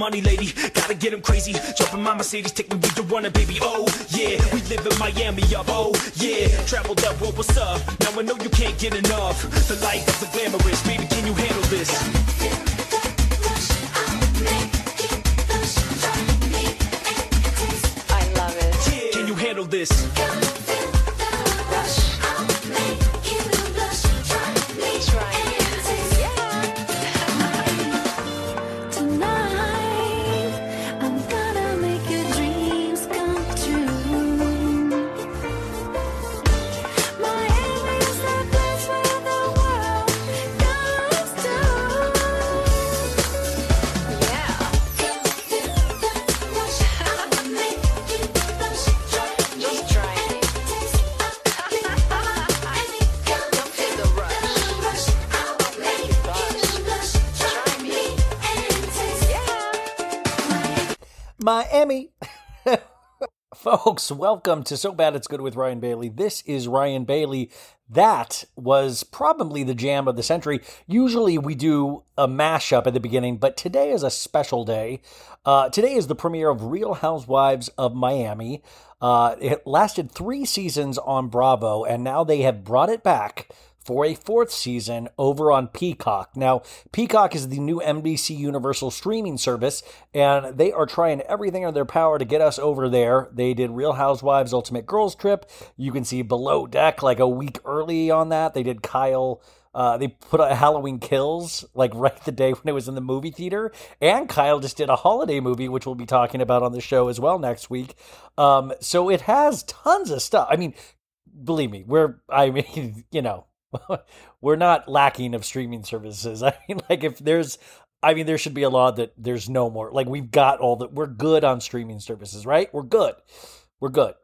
Money lady, gotta get him crazy. Jump in my Mercedes, take me where you wanna, baby. Oh, yeah, we live in Miami, up. Oh, yeah, travel that world, what's up? Now I know you can't get enough. The life Welcome to So Bad It's Good with Ryan Bailey. This is Ryan Bailey. That was probably the jam of the century. Usually we do a mashup at the beginning, but today is a special day. Uh, today is the premiere of Real Housewives of Miami. Uh, it lasted three seasons on Bravo, and now they have brought it back for a fourth season over on Peacock. Now, Peacock is the new NBC Universal streaming service, and they are trying everything in their power to get us over there. They did Real Housewives Ultimate Girls Trip. You can see Below Deck like a week early on that. They did Kyle. Uh, they put out Halloween Kills like right the day when it was in the movie theater, and Kyle just did a holiday movie, which we'll be talking about on the show as well next week. Um, so it has tons of stuff. I mean, believe me, we're I mean, you know, we're not lacking of streaming services. I mean, like if there's, I mean, there should be a law that there's no more. Like we've got all that. We're good on streaming services, right? We're good. We're good.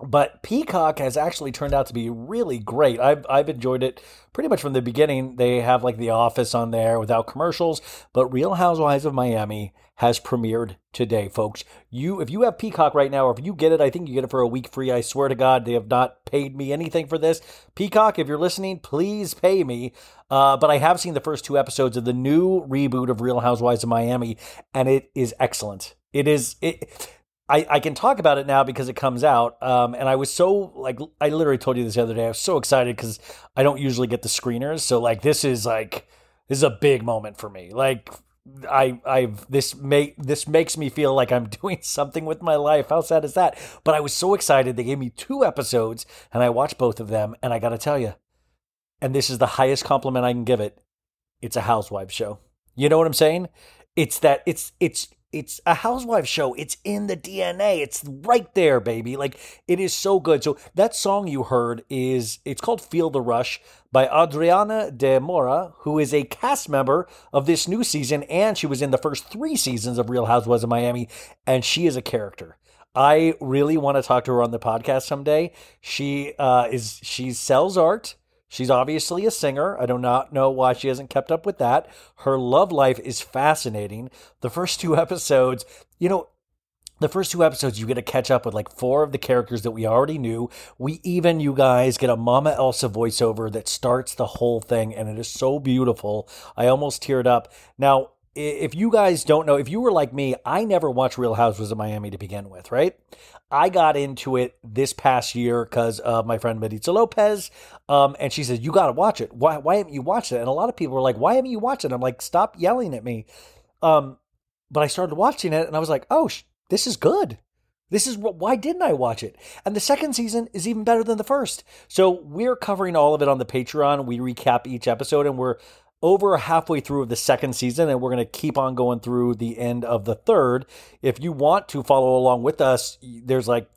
But Peacock has actually turned out to be really great. I've I've enjoyed it pretty much from the beginning. They have like The Office on there without commercials, but Real Housewives of Miami has premiered today, folks. You if you have Peacock right now, or if you get it, I think you get it for a week free. I swear to God, they have not paid me anything for this. Peacock, if you're listening, please pay me. Uh, but I have seen the first two episodes of the new reboot of Real Housewives of Miami, and it is excellent. It is it I, I can talk about it now because it comes out. Um, and I was so like I literally told you this the other day. I was so excited because I don't usually get the screeners. So like this is like this is a big moment for me. Like I I've this make this makes me feel like I'm doing something with my life. How sad is that? But I was so excited. They gave me two episodes and I watched both of them. And I got to tell you, and this is the highest compliment I can give it. It's a housewife show. You know what I'm saying? It's that it's it's it's a housewife show. It's in the DNA. It's right there, baby. Like it is so good. So that song you heard is it's called Feel the Rush by Adriana de Moura, who is a cast member of this new season and she was in the first 3 seasons of Real Housewives of Miami and she is a character. I really want to talk to her on the podcast someday. She uh, is she sells art. She's obviously a singer. I do not know why she hasn't kept up with that. Her love life is fascinating. The first two episodes, you know, the first two episodes, you get to catch up with like four of the characters that we already knew. We even, you guys, get a Mama Elsa voiceover that starts the whole thing, and it is so beautiful. I almost teared up. Now, if you guys don't know, if you were like me, I never watched Real Housewives of Miami to begin with, right? I got into it this past year because of my friend Maritza Lopez. Um, and she said, You got to watch it. Why, why haven't you watched it? And a lot of people were like, Why haven't you watched it? I'm like, Stop yelling at me. Um, but I started watching it and I was like, Oh, sh- this is good. This is what, why didn't I watch it? And the second season is even better than the first. So we're covering all of it on the Patreon. We recap each episode and we're over halfway through of the second season, and we're going to keep on going through the end of the third. If you want to follow along with us, there's like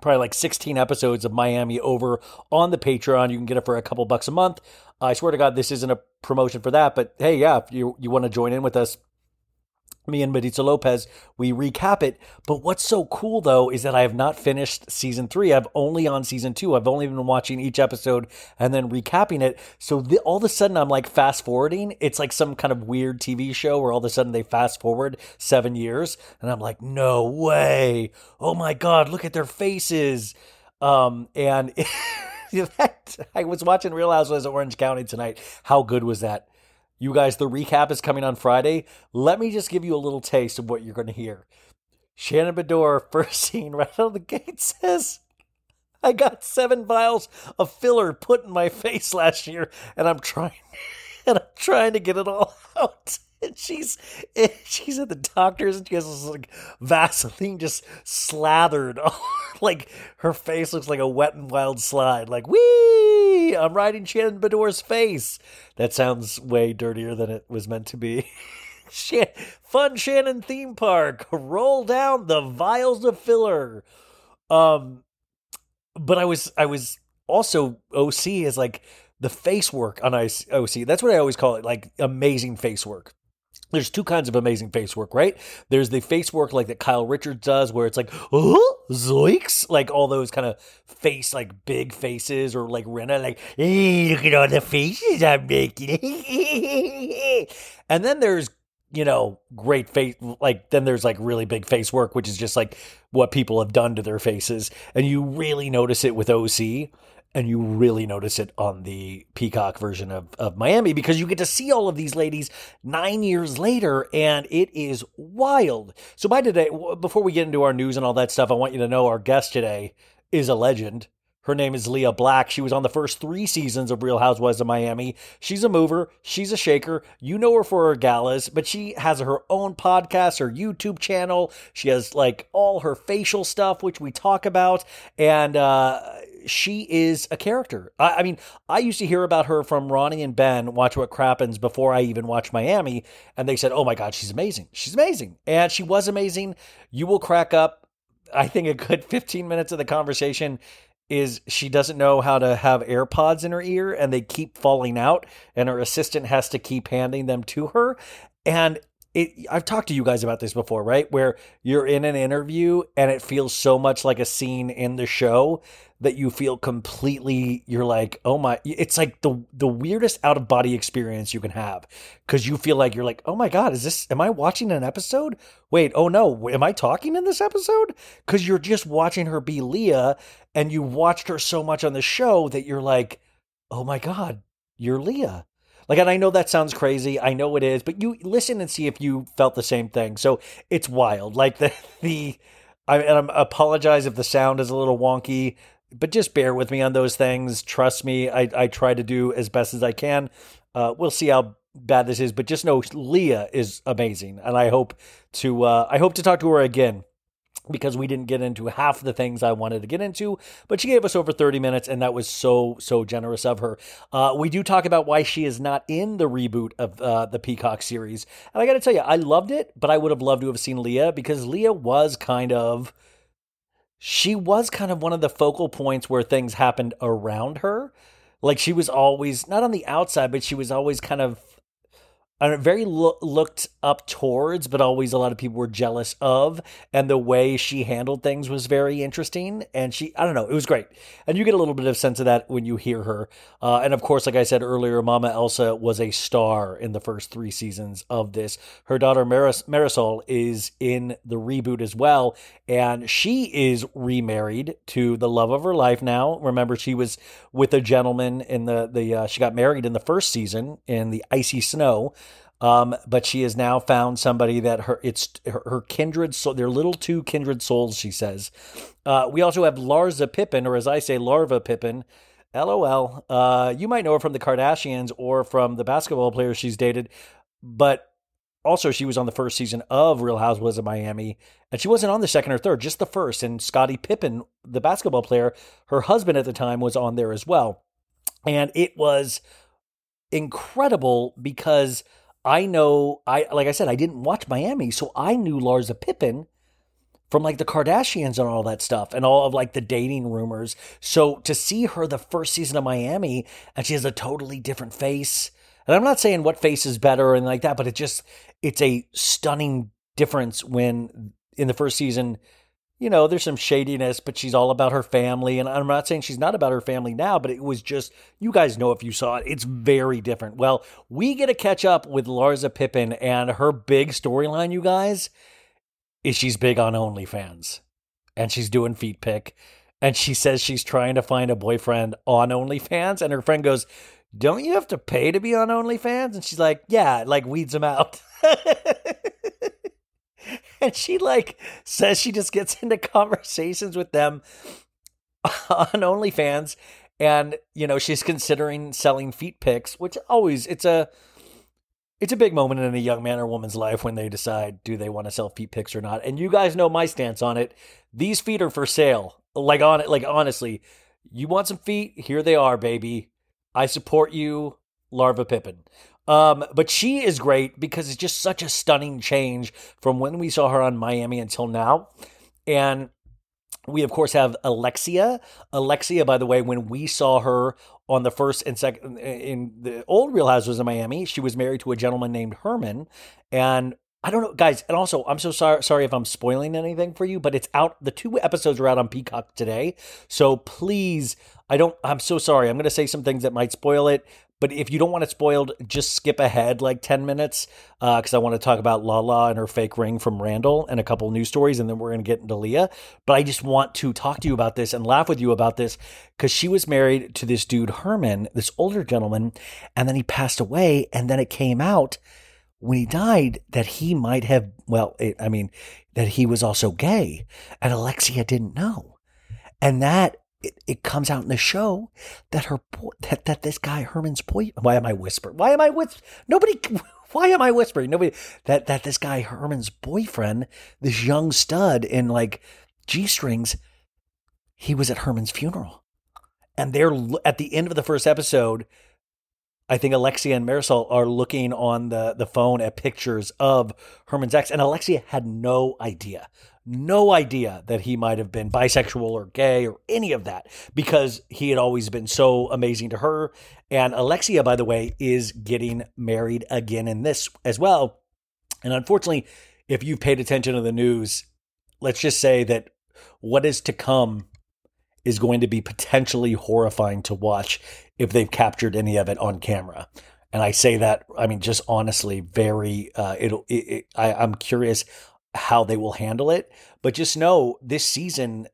probably like 16 episodes of Miami over on the Patreon. You can get it for a couple bucks a month. I swear to God, this isn't a promotion for that, but hey, yeah, if you you want to join in with us, me and Maritza Lopez, we recap it. But what's so cool though is that I have not finished season three. I've only on season two. I've only been watching each episode and then recapping it. So the, all of a sudden, I'm like fast forwarding. It's like some kind of weird TV show where all of a sudden they fast forward seven years, and I'm like, no way! Oh my god, look at their faces. Um, and that, I was watching Real Housewives of Orange County tonight. How good was that? You guys, the recap is coming on Friday. Let me just give you a little taste of what you're going to hear. Shannon Beador, first scene right out of the gate, says, I got seven vials of filler put in my face last year, and I'm trying, and I'm trying to get it all out. And she's she's at the doctor's and she has this like Vaseline just slathered. on, like her face looks like a wet and wild slide. Like, wee! I'm riding Shannon Beador's face. That sounds way dirtier than it was meant to be. Fun Shannon theme park. Roll down the vials of filler. Um, but I was I was also OC is like the face work on OC. That's what I always call it, like amazing face work there's two kinds of amazing face work, right? There's the face work like that Kyle Richards does, where it's like, uh-huh, oh, zoiks, like all those kind of face, like big faces, or like Rinna, like, hey, look at all the faces I'm making. and then there's you know, great face. Like then there's like really big face work, which is just like what people have done to their faces, and you really notice it with OC, and you really notice it on the Peacock version of of Miami because you get to see all of these ladies nine years later, and it is wild. So by today, before we get into our news and all that stuff, I want you to know our guest today is a legend. Her name is Lea Black. She was on the first three seasons of Real Housewives of Miami. She's a mover. She's a shaker. You know her for her galas, but she has her own podcast, her YouTube channel. She has like all her facial stuff, which we talk about. And, uh, she is a character. I, I mean, I used to hear about her from Ronnie and Ben, Watch What Crappens, before I even watched Miami. And they said, oh my God, she's amazing. She's amazing. And she was amazing. You will crack up. I think a good 15 minutes of the conversation is she doesn't know how to have AirPods in her ear and they keep falling out and her assistant has to keep handing them to her. And it, I've talked to you guys about this before, right? Where you're in an interview and it feels so much like a scene in the show that you feel completely you're like oh my it's like the the weirdest out of body experience you can have cuz you feel like you're like oh my god is this am I watching an episode wait oh no am I talking in this episode cuz you're just watching her be Lea and you watched her so much on the show that you're like oh my god you're Lea like, and I know that sounds crazy. I know it is, but you listen and see if you felt the same thing. So it's wild. Like the the I and I apologize if the sound is a little wonky, but just bear with me on those things. Trust me, I I try to do as best as I can. Uh, we'll see how bad this is, but just know Lea is amazing, and I hope to uh, I hope to talk to her again because we didn't get into half the things I wanted to get into, but she gave us over 30 minutes, and that was so, so generous of her. Uh, we do talk about why she is not in the reboot of uh, the Peacock series. And I got to tell you, I loved it, but I would have loved to have seen Lea because Lea was kind of. She was kind of one of the focal points where things happened around her. Like she was always, not on the outside, but she was always kind of uh, very lo- looked up towards, but always a lot of people were jealous of. And the way she handled things was very interesting. And she, I don't know, it was great. And you get a little bit of sense of that when you hear her. Uh, and of course, like I said earlier, Mama Elsa was a star in the first three seasons of this. Her daughter Maris- Marisol is in the reboot as well. And she is remarried to the love of her life now. Remember, she was with a gentleman in the, the uh, she got married in the first season in the icy snow. Um, but she has now found somebody that her it's her, her kindred soul. They're little two kindred souls, she says. Uh, we also have Larsa Pippen, or as I say, Larva Pippen. LOL. Uh, you might know her from the Kardashians or from the basketball players she's dated, but also she was on the first season of Real Housewives of Miami, and she wasn't on the second or third, just the first. And Scottie Pippen, the basketball player, her husband at the time was on there as well, and it was incredible because I know I like I said I didn't watch Miami, so I knew Larsa Pippen from like the Kardashians and all that stuff and all of like the dating rumors. So to see her the first season of Miami and she has a totally different face. And I'm not saying what face is better and like that, but it just it's a stunning difference when in the first season you know, there's some shadiness, but she's all about her family. And I'm not saying she's not about her family now, but it was just, you guys know if you saw it, it's very different. Well, we get to catch up with Larsa Pippen and her big storyline, you guys, is she's big on OnlyFans and she's doing feet pick. And she says she's trying to find a boyfriend on OnlyFans. And her friend goes, Don't you have to pay to be on OnlyFans? And she's like, Yeah, like weeds them out. and she like says she just gets into conversations with them on OnlyFans. And you know she's considering selling feet pics which always it's a it's a big moment in a young man or woman's life when they decide do they want to sell feet pics or not? And you guys know my stance on it. These feet are for sale. Like on it like honestly you want some feet? Here they are baby. I support you larva pippin um, but she is great because it's just such a stunning change from when we saw her on Miami until now. And we of course have Alexia. Alexia, by the way, when we saw her on the first and second in the old Real Housewives of Miami, she was married to a gentleman named Herman, and I don't know, guys. And also, I'm so sorry, sorry if I'm spoiling anything for you, but it's out. The two episodes are out on Peacock today, so please, I don't. I'm so sorry. I'm going to say some things that might spoil it, But if you don't want it spoiled, just skip ahead like 10 minutes uh, because I want to talk about Lala and her fake ring from Randall and a couple news stories, and then we're going to get into Lea. But I just want to talk to you about this and laugh with you about this because she was married to this dude, Herman, this older gentleman, and then he passed away. And then it came out when he died that he might have, well, it, I mean, that he was also gay. And Alexia didn't know. And that it, it comes out in the show that her that that this guy Herman's boy. Why am I whispering? Why am I with nobody? Why am I whispering? Nobody that that this guy Herman's boyfriend, this young stud in like g strings, he was at Herman's funeral, and they're at the end of the first episode. I think Alexia and Marisol are looking on the, the phone at pictures of Herman's ex, and Alexia had no idea, no idea that he might have been bisexual or gay or any of that because he had always been so amazing to her. And Alexia, by the way, is getting married again in this as well. And unfortunately, if you've paid attention to the news, let's just say that what is to come is going to be potentially horrifying to watch if they've captured any of it on camera. And I say that, I mean, just honestly, very, uh, it'll, it, it, I, I'm curious how they will handle it. But just know this season,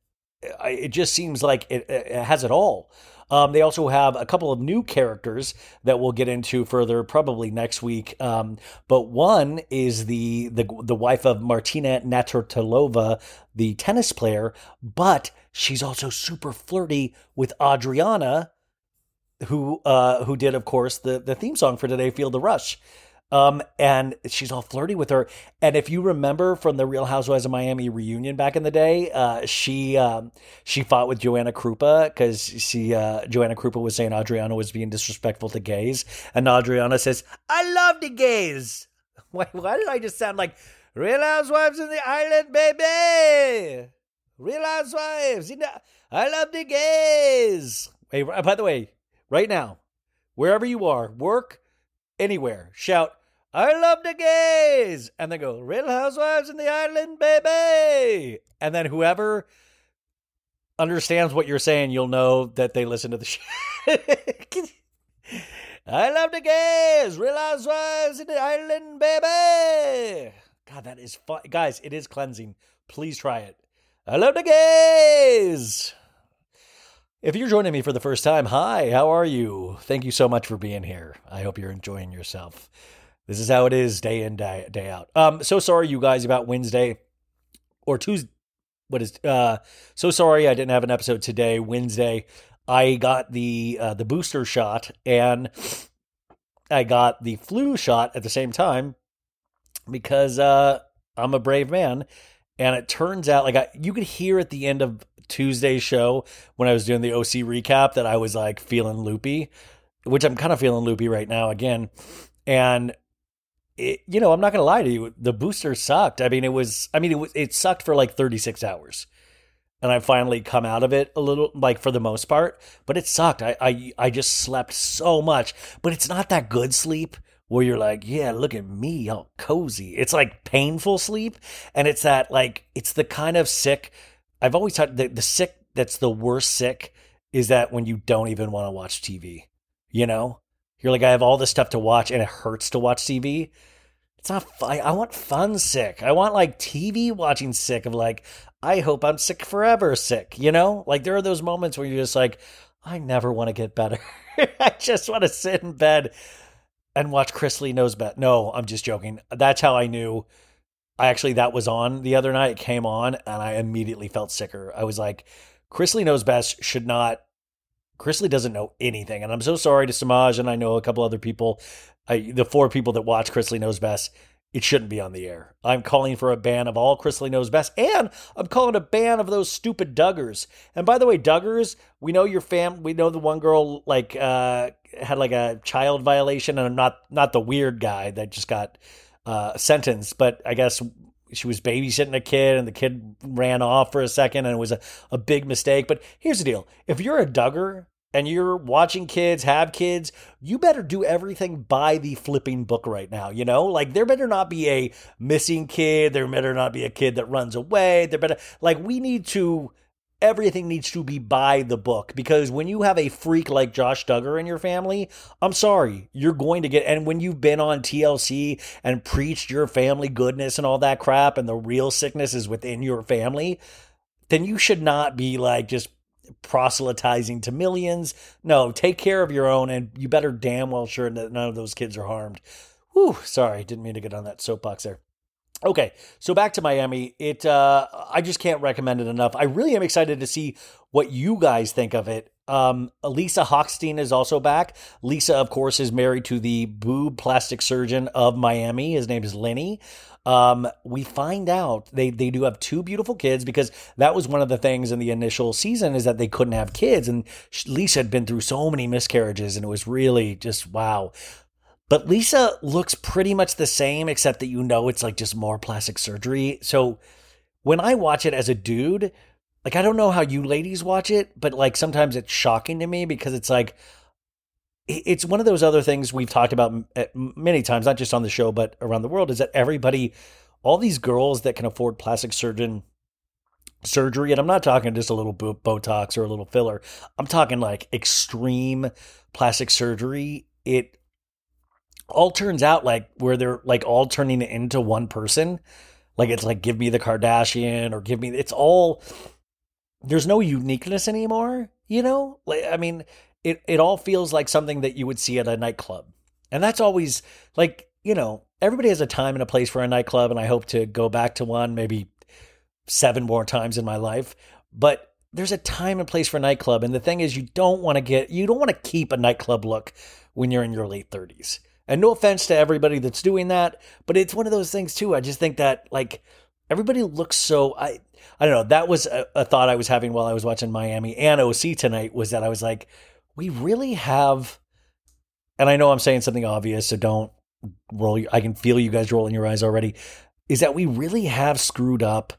it just seems like it, it has it all. Um, they also have a couple of new characters that we'll get into further, probably next week. Um, but one is the the the wife of Martina Navratilova, the tennis player, but she's also super flirty with Adriana, who uh, who did, of course, the the theme song for today, "Feel the Rush." Um, and she's all flirty with her. And if you remember from the Real Housewives of Miami reunion back in the day, uh, she um, she fought with Joanna Krupa because she uh, Joanna Krupa was saying Adriana was being disrespectful to gays, and Adriana says, "I love the gays." Why, why did I just sound like Real Housewives in the Island, baby? Real Housewives, you know, I love the gays. Hey, by the way, right now, wherever you are, work anywhere, shout, I love the gays. And then go, Real Housewives in the Island, baby. And then whoever understands what you're saying, you'll know that they listen to the show. I love the gays. Real Housewives in the Island, baby. God, that is fun. Guys, it is cleansing. Please try it. I love the gays. If you're joining me for the first time, hi, how are you? Thank you so much for being here. I hope you're enjoying yourself. This is how it is day in, day, day out. Um, so sorry, you guys, about Wednesday or Tuesday. What is uh so sorry I didn't have an episode today, Wednesday. I got the uh, the booster shot and I got the flu shot at the same time because uh I'm a brave man and it turns out like I, you could hear at the end of Tuesday's show when I was doing the OC recap that I was like feeling loopy, which I'm kind of feeling loopy right now again. And it, you know, I'm not to lie to you, the booster sucked. I mean, it was I mean, it was it sucked for like 36 hours. And I finally come out of it a little like for the most part, but it sucked. I I I just slept so much, but it's not that good sleep where you're like, yeah, look at me, all cozy. It's like painful sleep. And it's that, like, it's the kind of sick. I've always thought the, the sick that's the worst sick is that when you don't even want to watch TV, you know? You're like, I have all this stuff to watch and it hurts to watch TV. It's not fun. I want fun sick. I want like TV watching sick of like, I hope I'm sick forever sick, you know? Like, there are those moments where you're just like, I never want to get better. I just want to sit in bed and watch Chrisley Knows Best. No, I'm just joking. That's how I knew. I actually that was on the other night. It came on, and I immediately felt sicker. I was like, Chrisley Knows Best should not. Chrisley doesn't know anything, and I'm so sorry to Samaj and I know a couple other people. I, the four people that watch Chrisley Knows Best. It shouldn't be on the air. I'm calling for a ban of all Chrisley Knows Best, and I'm calling a ban of those stupid Duggars. And by the way, Duggars, we know your fam. We know the one girl like uh, had like a child violation, and I'm not not the weird guy that just got uh, sentenced, but I guess she was babysitting a kid, and the kid ran off for a second, and it was a, a big mistake. But here's the deal: if you're a Duggar and you're watching kids have kids, you better do everything by the flipping book right now. You know, like there better not be a missing kid. There better not be a kid that runs away. There better like we need to everything needs to be by the book because when you have a freak like Josh Duggar in your family, I'm sorry, you're going to get. And when you've been on TLC and preached your family goodness and all that crap, and the real sickness is within your family, then you should not be like just proselytizing to millions. No, take care of your own, and you better damn well sure that none of those kids are harmed. Whew, sorry, didn't mean to get on that soapbox there. Okay, so back to Miami. It uh I just can't recommend it enough. I really am excited to see what you guys think of it. Um Lisa Hochstein is also back. Lisa of course is married to the boob plastic surgeon of Miami. His name is Lenny. Um we find out they they do have two beautiful kids because that was one of the things in the initial season is that they couldn't have kids and Lisa had been through so many miscarriages and it was really just wow. But Lisa looks pretty much the same, except that you know it's like just more plastic surgery. So when I watch it as a dude, like I don't know how you ladies watch it, but like sometimes it's shocking to me because it's like it's one of those other things we've talked about many times, not just on the show but around the world, is that everybody, all these girls that can afford plastic surgeon surgery, and I'm not talking just a little Botox or a little filler, I'm talking like extreme plastic surgery. It all turns out like where they're like all turning it into one person. Like it's like give me the Kardashian or give me it's all there's no uniqueness anymore, you know? Like I mean, it it all feels like something that you would see at a nightclub. And that's always like, you know, everybody has a time and a place for a nightclub and I hope to go back to one maybe seven more times in my life. But there's a time and place for a nightclub and the thing is you don't want to get you don't want to keep a nightclub look when you're in your late 30s. And no offense to everybody that's doing that, but it's one of those things too. I just think that like everybody looks so I I don't know. That was a, a thought I was having while I was watching Miami and OC tonight was that I was like, we really have and I know I'm saying something obvious, so don't roll I can feel you guys rolling your eyes already. Is that we really have screwed up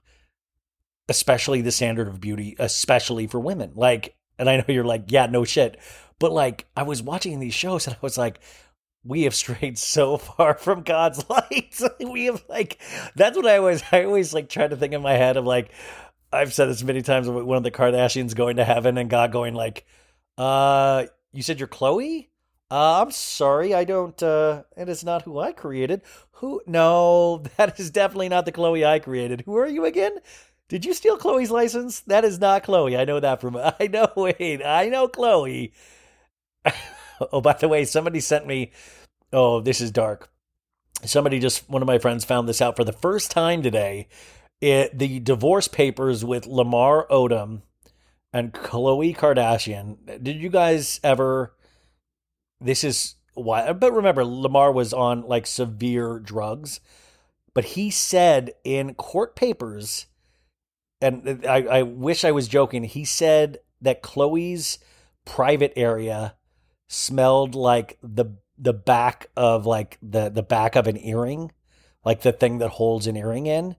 especially the standard of beauty, especially for women. Like, and I know you're like, yeah, no shit. But like, I was watching these shows and I was like, we have strayed so far from God's light. we have like, that's what I always, I always like try to think in my head of like, I've said this many times. One of the Kardashians going to heaven and God going like, uh, you said you're Khloe? Uh, I'm sorry, I don't. Uh, it is not who I created. Who? No, that is definitely not the Khloe I created. Who are you again? Did you steal Khloe's license? That is not Khloe. I know that from. I know. Wait, I know Khloe. oh, by the way, somebody sent me. Oh, this is dark. Somebody just one of my friends found this out for the first time today. It the divorce papers with Lamar Odom and Khloe Kardashian. Did you guys ever? This is why. But remember, Lamar was on like severe drugs. But he said in court papers and I, I wish I was joking. He said that Khloe's private area smelled like the the back of like the the back of an earring, like the thing that holds an earring in.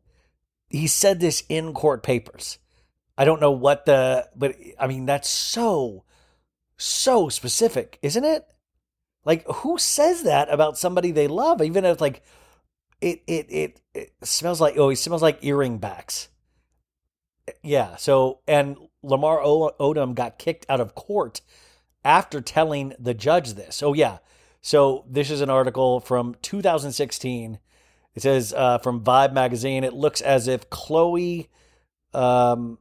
He said this in court papers. I don't know what the but I mean that's so so specific, isn't it? Like who says that about somebody they love even if like it it it, it smells like oh, he smells like earring backs. Yeah. So, and Lamar Odom got kicked out of court after telling the judge this. Oh, yeah. So, this is an article from 2016. It says uh, from Vibe magazine, it looks as if Khloe. Um,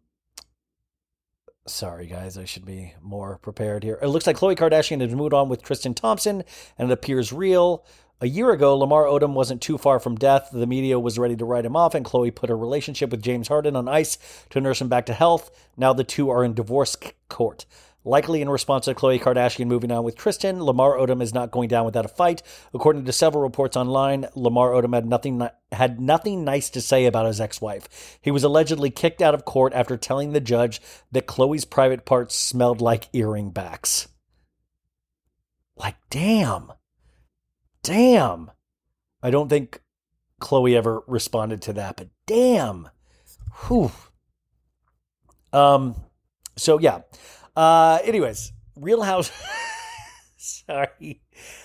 sorry, guys, I should be more prepared here. It looks like Khloe Kardashian has moved on with Tristan Thompson, and it appears real. A year ago, Lamar Odom wasn't too far from death. The media was ready to write him off, and Khloe put her relationship with James Harden on ice to nurse him back to health. Now the two are in divorce court. Likely in response to Khloe Kardashian moving on with Tristan, Lamar Odom is not going down without a fight. According to several reports online, Lamar Odom had nothing had nothing nice to say about his ex-wife. He was allegedly kicked out of court after telling the judge that Khloe's private parts smelled like earring backs. Like, damn. Damn. I don't think Khloe ever responded to that, but damn. Whew. Um, so yeah. Uh, anyways, Real House. Sorry.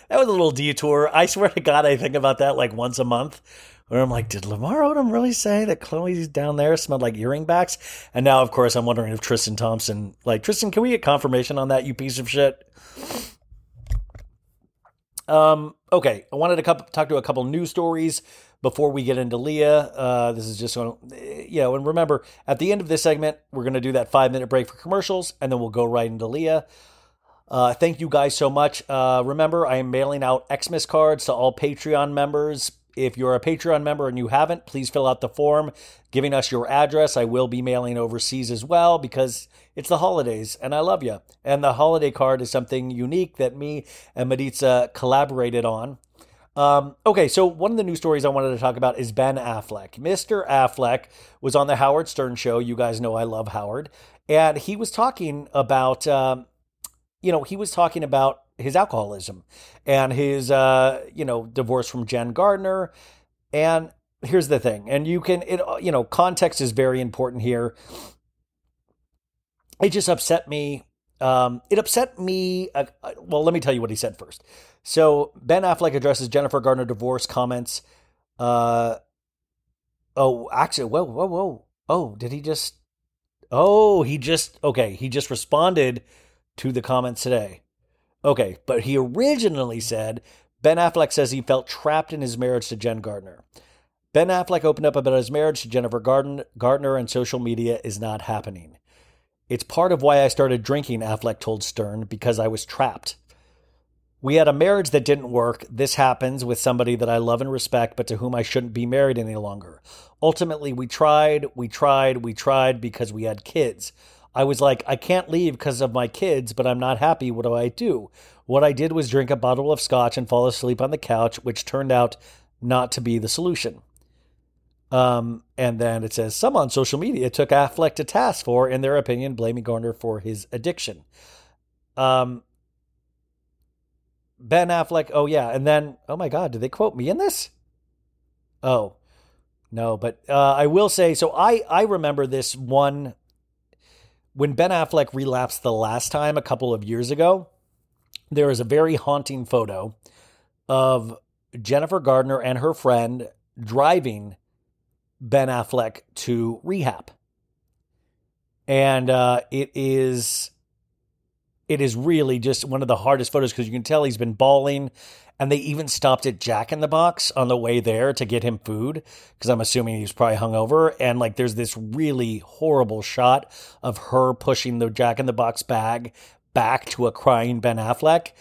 That was a little detour. I swear to God, I think about that like once a month where I'm like, did Lamar Odom really say that Khloe's down there smelled like earring backs? And now, of course, I'm wondering if Tristan Thompson, like, Tristan, can we get confirmation on that, you piece of shit? Um, okay, I wanted to talk to a couple news stories before we get into Lea. Uh, this is just going to, you know, and remember, at the end of this segment, we're going to do that five minute break for commercials, and then we'll go right into Lea. Uh, thank you guys so much. Uh, remember, I am mailing out Xmas cards to all Patreon members. If you're a Patreon member and you haven't, please fill out the form giving us your address. I will be mailing overseas as well because it's the holidays and I love you. And the holiday card is something unique that me and Maritza collaborated on. Um, okay, so one of the news stories I wanted to talk about is Ben Affleck. Mr. Affleck was on the Howard Stern show. You guys know I love Howard. And he was talking about, um, you know, he was talking about his alcoholism and his, uh, you know, divorce from Jen Gardner. And here's the thing, and you can, it, you know, context is very important here. It just upset me. Um, it upset me. Uh, uh, well, let me tell you what he said first. So Ben Affleck addresses Jennifer Gardner divorce comments. Uh, oh, actually, whoa, whoa, whoa. Oh, did he just? Oh, he just okay. He just responded to the comments today. Okay, but he originally said Ben Affleck says he felt trapped in his marriage to Jen Gardner. Ben Affleck opened up about his marriage to Jennifer Garden, Gardner, and social media is not happening. It's part of why I started drinking, Affleck told Stern, because I was trapped. We had a marriage that didn't work. This happens with somebody that I love and respect, but to whom I shouldn't be married any longer. Ultimately, we tried, we tried, we tried because we had kids. I was like, I can't leave because of my kids, but I'm not happy. What do I do? What I did was drink a bottle of scotch and fall asleep on the couch, which turned out not to be the solution. Um, and then it says some on social media took Affleck to task for, in their opinion, blaming Garner for his addiction. Um, Ben Affleck, oh yeah, and then oh my God, did they quote me in this? Oh no, but uh, I will say so. I I remember this one when Ben Affleck relapsed the last time a couple of years ago. There is a very haunting photo of Jennifer Gardner and her friend driving Ben Affleck to rehab. And uh, it is it is really just one of the hardest photos because you can tell he's been bawling and they even stopped at Jack in the Box on the way there to get him food because I'm assuming he was probably hungover. And like, there's this really horrible shot of her pushing the Jack in the Box bag back to a crying Ben Affleck.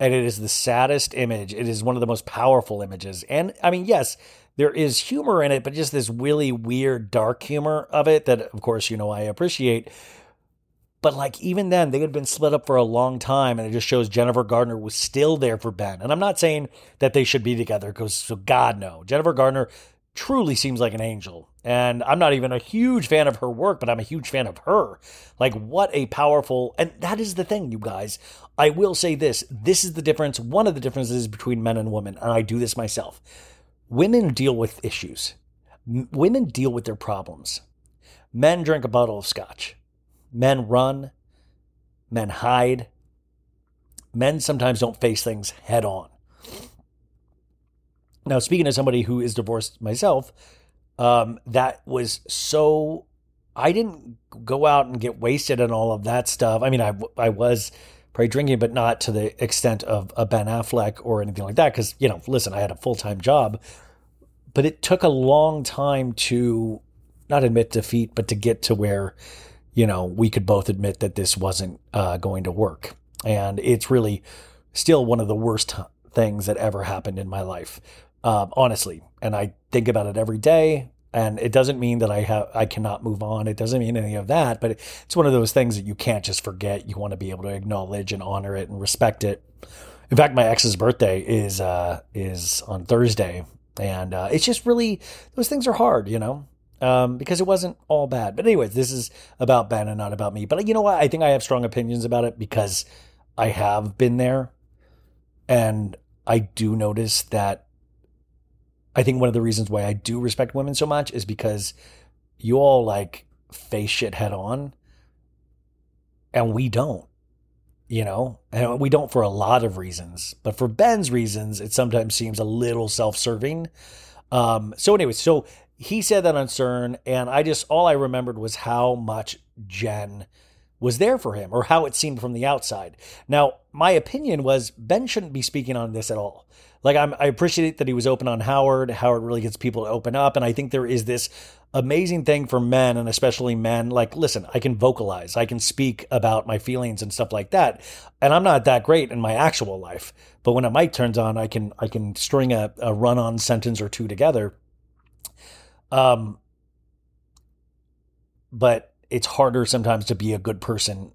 And it is the saddest image. It is one of the most powerful images. And I mean, yes, there is humor in it, but just this really weird, dark humor of it that, of course, you know, I appreciate. But like even then, they had been split up for a long time, and it just shows Jennifer Gardner was still there for Ben. And I'm not saying that they should be together, because so God no, Jennifer Gardner truly seems like an angel. And I'm not even a huge fan of her work, but I'm a huge fan of her. Like, what a powerful, and that is the thing, you guys. I will say this this is the difference, one of the differences between men and women, and I do this myself. Women deal with issues, M- women deal with their problems. Men drink a bottle of scotch. Men run, men hide. Men sometimes don't face things head on. Now, speaking as somebody who is divorced myself, um, that was so. I didn't go out and get wasted and all of that stuff. I mean, I I was probably drinking, but not to the extent of a Ben Affleck or anything like that. Because you know, listen, I had a full time job, but it took a long time to not admit defeat, but to get to where you know, we could both admit that this wasn't uh, going to work. And it's really still one of the worst things that ever happened in my life, uh, honestly. And I think about it every day. And it doesn't mean that I have I cannot move on. It doesn't mean any of that. But it's one of those things that you can't just forget. You want to be able to acknowledge and honor it and respect it. In fact, my ex's birthday is uh, is on Thursday, and uh, it's just really those things are hard, you know um, because it wasn't all bad. But anyways, this is about Ben and not about me. But you know what? I think I have strong opinions about it because I have been there, and I do notice that. I think one of the reasons why I do respect women so much is because you all like face shit head on, and we don't. You know, and we don't for a lot of reasons, but for Ben's reasons, it sometimes seems a little self-serving Um, so, anyways, so he said that on Stern, and I just all I remembered was how much Jen was there for him, or how it seemed from the outside. Now, my opinion was Ben shouldn't be speaking on this at all. Like I'm, I appreciate that he was open on Howard. Howard really gets people to open up, and I think there is this amazing thing for men, and especially men. Like, listen, I can vocalize, I can speak about my feelings and stuff like that, and I'm not that great in my actual life. But when a mic turns on, I can, I can string a, a run-on sentence or two together. Um, but it's harder sometimes to be a good person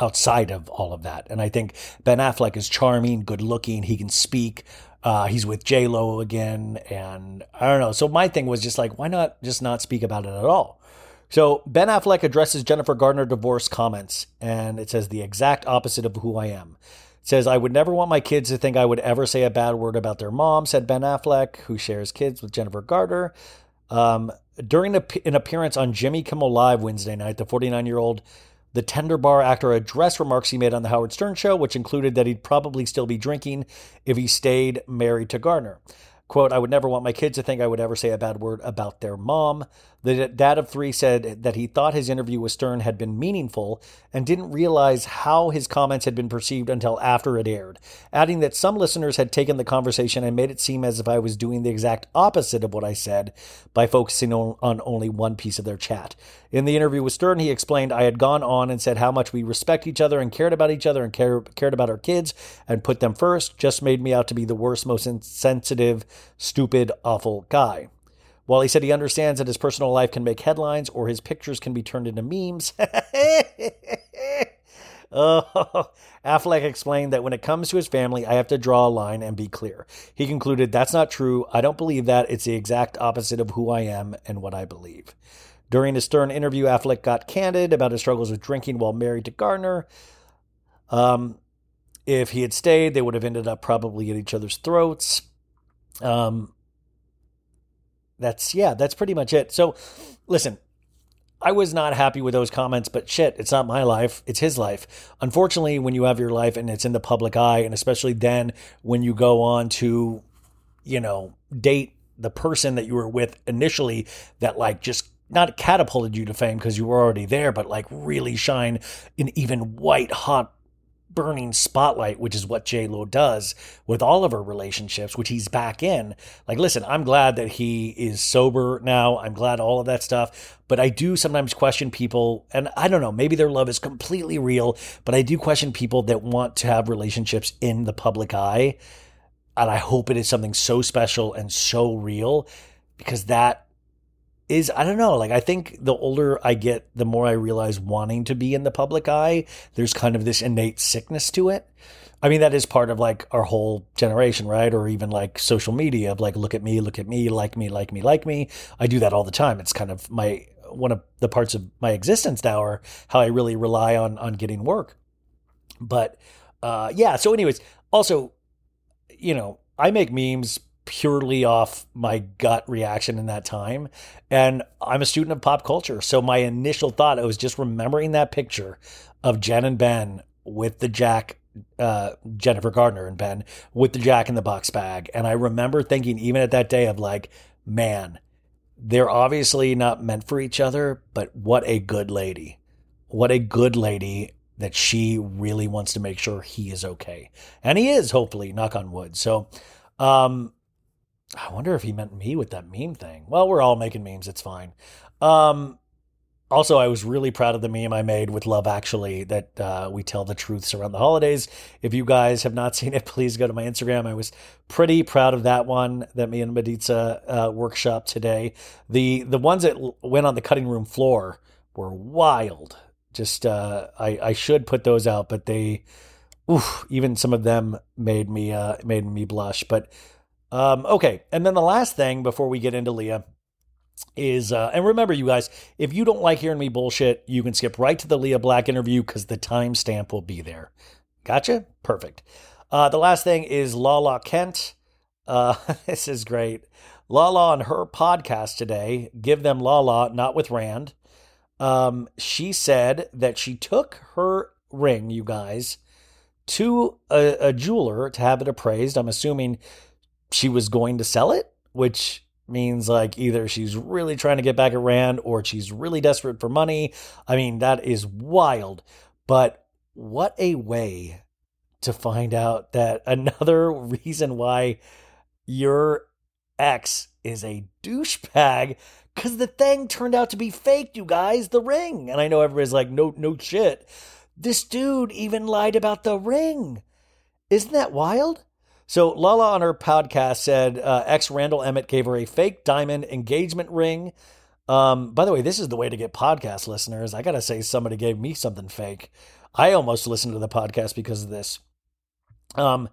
outside of all of that. And I think Ben Affleck is charming, good looking. He can speak. Uh, he's with J Lo again, and I don't know. So my thing was just like, why not just not speak about it at all? So Ben Affleck addresses Jennifer Gardner divorce comments, and it says the exact opposite of who I am. It says, I would never want my kids to think I would ever say a bad word about their mom, said Ben Affleck, who shares kids with Jennifer Gardner. Um, during an appearance on Jimmy Kimmel Live Wednesday night, the 49 year old the Tender Bar actor addressed remarks he made on The Howard Stern Show, which included that he'd probably still be drinking if he stayed married to Gardner. Quote, I would never want my kids to think I would ever say a bad word about their mom. The dad of three said that he thought his interview with Stern had been meaningful and didn't realize how his comments had been perceived until after it aired, adding that some listeners had taken the conversation and made it seem as if I was doing the exact opposite of what I said by focusing on, on only one piece of their chat. In the interview with Stern, he explained I had gone on and said how much we respect each other and cared about each other and care, cared about our kids and put them first, just made me out to be the worst, most insensitive, stupid, awful guy. While he said he understands that his personal life can make headlines or his pictures can be turned into memes, oh, Affleck explained that when it comes to his family, I have to draw a line and be clear. He concluded, That's not true. I don't believe that. It's the exact opposite of who I am and what I believe. During a Stern interview, Affleck got candid about his struggles with drinking while married to Gardner. Um, if he had stayed, they would have ended up probably at each other's throats. Um, that's yeah, that's pretty much it. So, listen, I was not happy with those comments, but shit, it's not my life, it's his life. Unfortunately, when you have your life and it's in the public eye, and especially then when you go on to, you know, date the person that you were with initially that like just not catapulted you to fame because you were already there, but like really shine an even white hot burning spotlight, which is what J Lo does with all of her relationships, which he's back in. Like, listen, I'm glad that he is sober now. I'm glad all of that stuff. But I do sometimes question people, and I don't know, maybe their love is completely real, but I do question people that want to have relationships in the public eye. And I hope it is something so special and so real because that is I don't know, like I think the older I get, the more I realize wanting to be in the public eye, there's kind of this innate sickness to it. I mean, that is part of like our whole generation, right? Or even like social media of like, look at me, look at me, like me, like me, like me. I do that all the time. It's kind of my one of the parts of my existence now, or how I really rely on on getting work. But uh, yeah. So, anyways, also, you know, I make memes purely off my gut reaction in that time. And I'm a student of pop culture. So my initial thought, I was just remembering that picture of Jen and Ben with the Jack, uh, Jennifer Gardner and Ben with the Jack in the Box bag. And I remember thinking, even at that day, of like, man, they're obviously not meant for each other, but what a good lady. What a good lady that she really wants to make sure he is okay. And he is, hopefully, knock on wood. So, um, I wonder if he meant me with that meme thing. Well, we're all making memes. It's fine. Um, also, I was really proud of the meme I made with Love Actually that uh, we tell the truths around the holidays. If you guys have not seen it, please go to my Instagram. I was pretty proud of that one that me and Mediza uh, workshop today. The the ones that went on the cutting room floor were wild. Just uh, I I should put those out, but they, oof, even some of them made me uh, made me blush. But um, okay, and then the last thing before we get into Lea is, uh, and remember, you guys, if you don't like hearing me bullshit, you can skip right to the Lea Black interview because the timestamp will be there. Gotcha? Perfect. Uh, the last thing is Lala Kent. Uh, this is great. Lala on her podcast today, Give Them Lala, not with Rand. Um, she said that she took her ring, you guys, to a, a jeweler to have it appraised. I'm assuming she was going to sell it, which means like either she's really trying to get back at Rand or she's really desperate for money. I mean, that is wild. But what a way to find out that another reason why your ex is a douchebag because the thing turned out to be fake, you guys, the ring. And I know everybody's like, no, no shit. This dude even lied about the ring. Isn't that wild? So Lala on her podcast said uh, ex Randall Emmett gave her a fake diamond engagement ring. Um, by the way, this is the way to get podcast listeners. I gotta say, somebody gave me something fake. I almost listened to the podcast because of this. Um,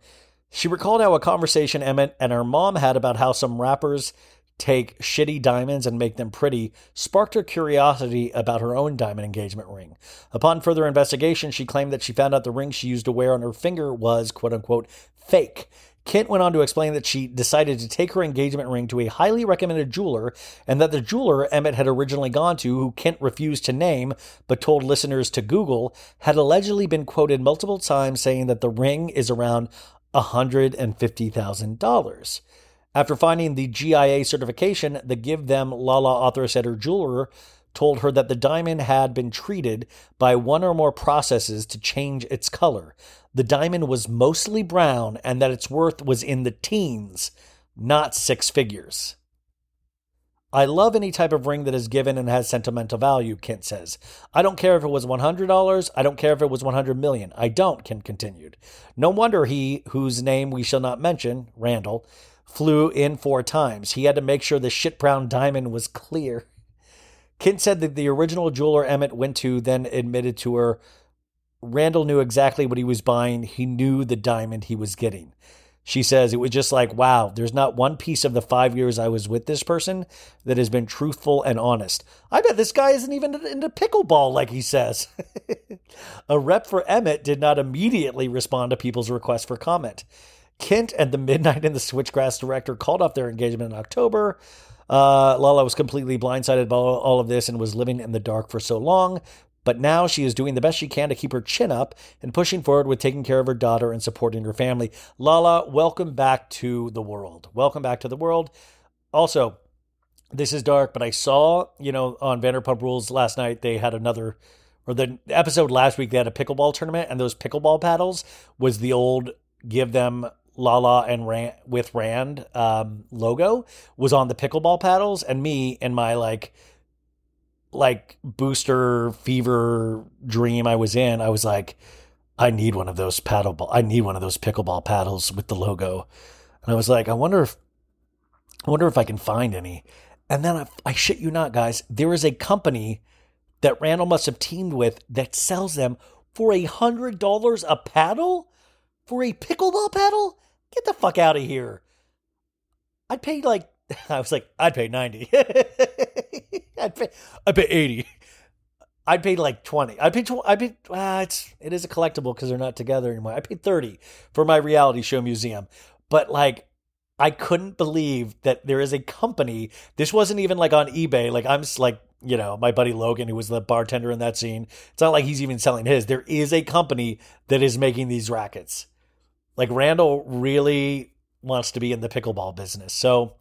she recalled how a conversation Emmett and her mom had about how some rappers take shitty diamonds and make them pretty sparked her curiosity about her own diamond engagement ring. Upon further investigation, she claimed that she found out the ring she used to wear on her finger was quote unquote fake. Kent went on to explain that she decided to take her engagement ring to a highly recommended jeweler and that the jeweler Emmett had originally gone to, who Kent refused to name but told listeners to Google, had allegedly been quoted multiple times saying that the ring is around $150,000. After finding the GIA certification, the Give Them Lala author said her jeweler told her that the diamond had been treated by one or more processes to change its color. The diamond was mostly brown and that its worth was in the teens, not six figures. I love any type of ring that is given and has sentimental value, Kent says. I don't care if it was $100. I don't care if it was 100 million. I don't, Kent continued. No wonder he, whose name we shall not mention, Randall, flew in four times. He had to make sure the shit brown diamond was clear. Kent said that the original jeweler Emmett went to then admitted to her Randall knew exactly what he was buying. He knew the diamond he was getting. She says it was just like, wow, there's not one piece of the five years I was with this person that has been truthful and honest. I bet this guy isn't even into pickleball, like he says. a rep for Emmett did not immediately respond to people's requests for comment. Kent and the Midnight in the Switchgrass director called off their engagement in October. Uh, Lala was completely blindsided by all of this and was living in the dark for so long. But now she is doing the best she can to keep her chin up and pushing forward with taking care of her daughter and supporting her family. Lala, welcome back to the world. Welcome back to the world. Also, this is dark, but I saw, you know, on Vanderpump Rules last night, they had another, or the episode last week, they had a pickleball tournament, and those pickleball paddles was the old give them Lala and Rand with Rand um, logo was on the pickleball paddles, and me and my like like booster fever dream I was in, I was like, I need one of those paddle ball. I need one of those pickleball paddles with the logo. And I was like, I wonder if, I wonder if I can find any. And then I, I shit you not, guys, there is a company that Randall must have teamed with that sells them for a hundred dollars a paddle for a pickleball paddle. Get the fuck out of here. I'd pay like I was like, I'd pay 90. I'd pay, I'd pay 80. I'd pay like 20. I'd pay, tw- I'd pay, ah, it's, it is a collectible because they're not together anymore. I paid 30 for my reality show museum. But like, I couldn't believe that there is a company. This wasn't even like on eBay. Like, I'm like, you know, my buddy Logan, who was the bartender in that scene. It's not like he's even selling his. There is a company that is making these rackets. Like, Randall really wants to be in the pickleball business. So,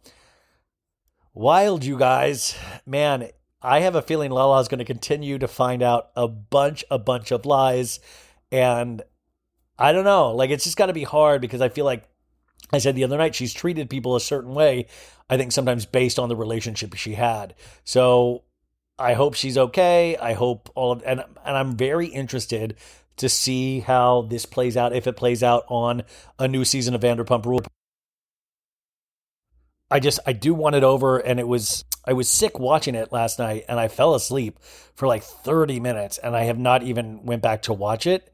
Wild, you guys. Man, I have a feeling Lala is going to continue to find out a bunch, a bunch of lies. And I don't know. Like, it's just got to be hard because I feel like I said the other night, she's treated people a certain way, I think sometimes based on the relationship she had. So I hope she's okay. I hope all of, and, and I'm very interested to see how this plays out, if it plays out on a new season of Vanderpump Rules. I just I do want it over and it was I was sick watching it last night and I fell asleep for like 30 minutes and I have not even went back to watch it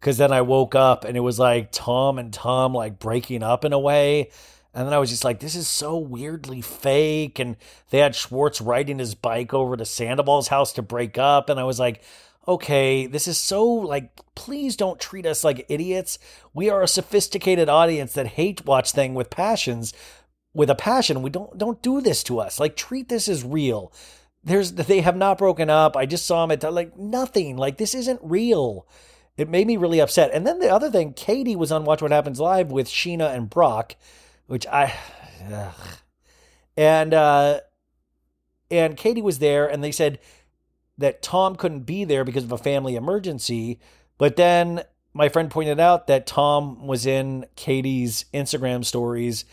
cuz then I woke up and it was like Tom and Tom like breaking up in a way and then I was just like this is so weirdly fake and they had Schwartz riding his bike over to Sandoval's house to break up and I was like okay, this is so like, please don't treat us like idiots. We are a sophisticated audience that hate watch thing with passions, with a passion. We don't don't do this to us. Like treat this as real. There's they have not broken up. I just saw them at like nothing. Like this isn't real. It made me really upset. And then the other thing, Katie was on Watch What Happens Live with Scheana and Brock, which I ugh. and uh, and Katie was there, and they said that Tom couldn't be there because of a family emergency. But then my friend pointed out that Tom was in Katie's Instagram stories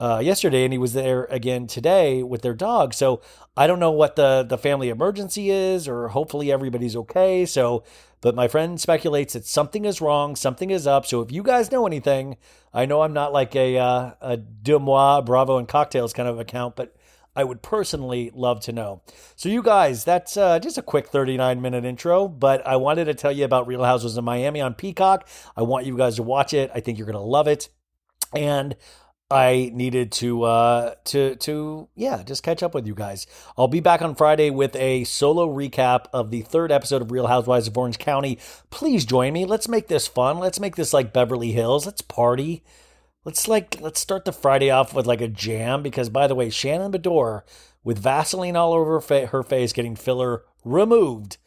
uh, yesterday, and he was there again today with their dog. So I don't know what the the family emergency is, or hopefully everybody's okay. So, but my friend speculates that something is wrong, something is up. So if you guys know anything, I know I'm not like a uh, a DeuxMoi Bravo and cocktails kind of account, but I would personally love to know. So, you guys, that's uh, just a quick 39 minute intro, but I wanted to tell you about Real Houses of Miami on Peacock. I want you guys to watch it. I think you're going to love it. And I needed to uh to to yeah, just catch up with you guys. I'll be back on Friday with a solo recap of the third episode of Real Housewives of Orange County. Please join me. Let's make this fun. Let's make this like Beverly Hills. Let's party. Let's like let's start the Friday off with like a jam because by the way, Shannon Beador with Vaseline all over her, fa- her face getting filler removed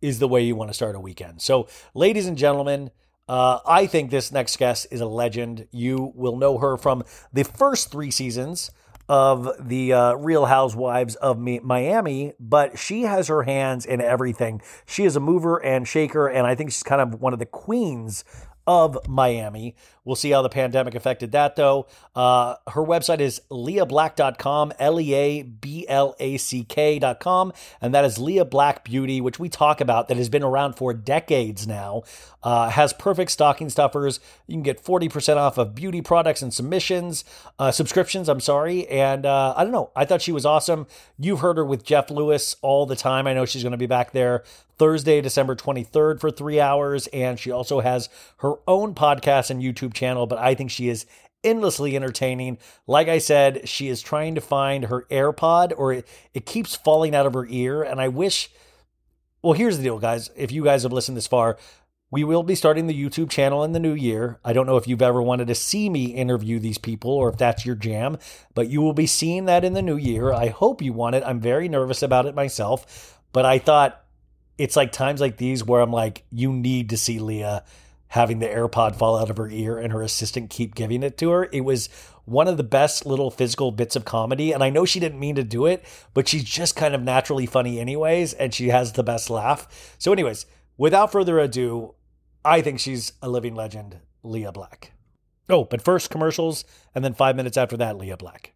is the way you want to start a weekend. So, ladies and gentlemen, uh, I think this next guest is a legend. You will know her from the first three seasons of the uh, Real Housewives of Miami, but she has her hands in everything. She is a mover and shaker, and I think she's kind of one of the queens of Miami. We'll see how the pandemic affected that, though. Uh, her website is leablack.com, L E A B L A C K.com, and that is Lea Black Beauty, which we talk about that has been around for decades now. Uh, has perfect stocking stuffers. You can get 40% off of beauty products and submissions, uh, subscriptions, I'm sorry. And uh, I don't know, I thought she was awesome. You've heard her with Jeff Lewis all the time. I know she's going to be back there Thursday, December 23rd for three hours. And she also has her own podcast and YouTube channel, but I think she is endlessly entertaining. Like I said, she is trying to find her AirPod or it, it keeps falling out of her ear. And I wish, well, here's the deal, guys. If you guys have listened this far, we will be starting the YouTube channel in the new year. I don't know if you've ever wanted to see me interview these people or if that's your jam, but you will be seeing that in the new year. I hope you want it. I'm very nervous about it myself, but I thought it's like times like these where I'm like, you need to see Lea having the AirPod fall out of her ear and her assistant keep giving it to her. It was one of the best little physical bits of comedy. And I know she didn't mean to do it, but she's just kind of naturally funny, anyways, and she has the best laugh. So, anyways, without further ado, I think she's a living legend, Lea Black. Oh, but first commercials, and then five minutes after that, Lea Black.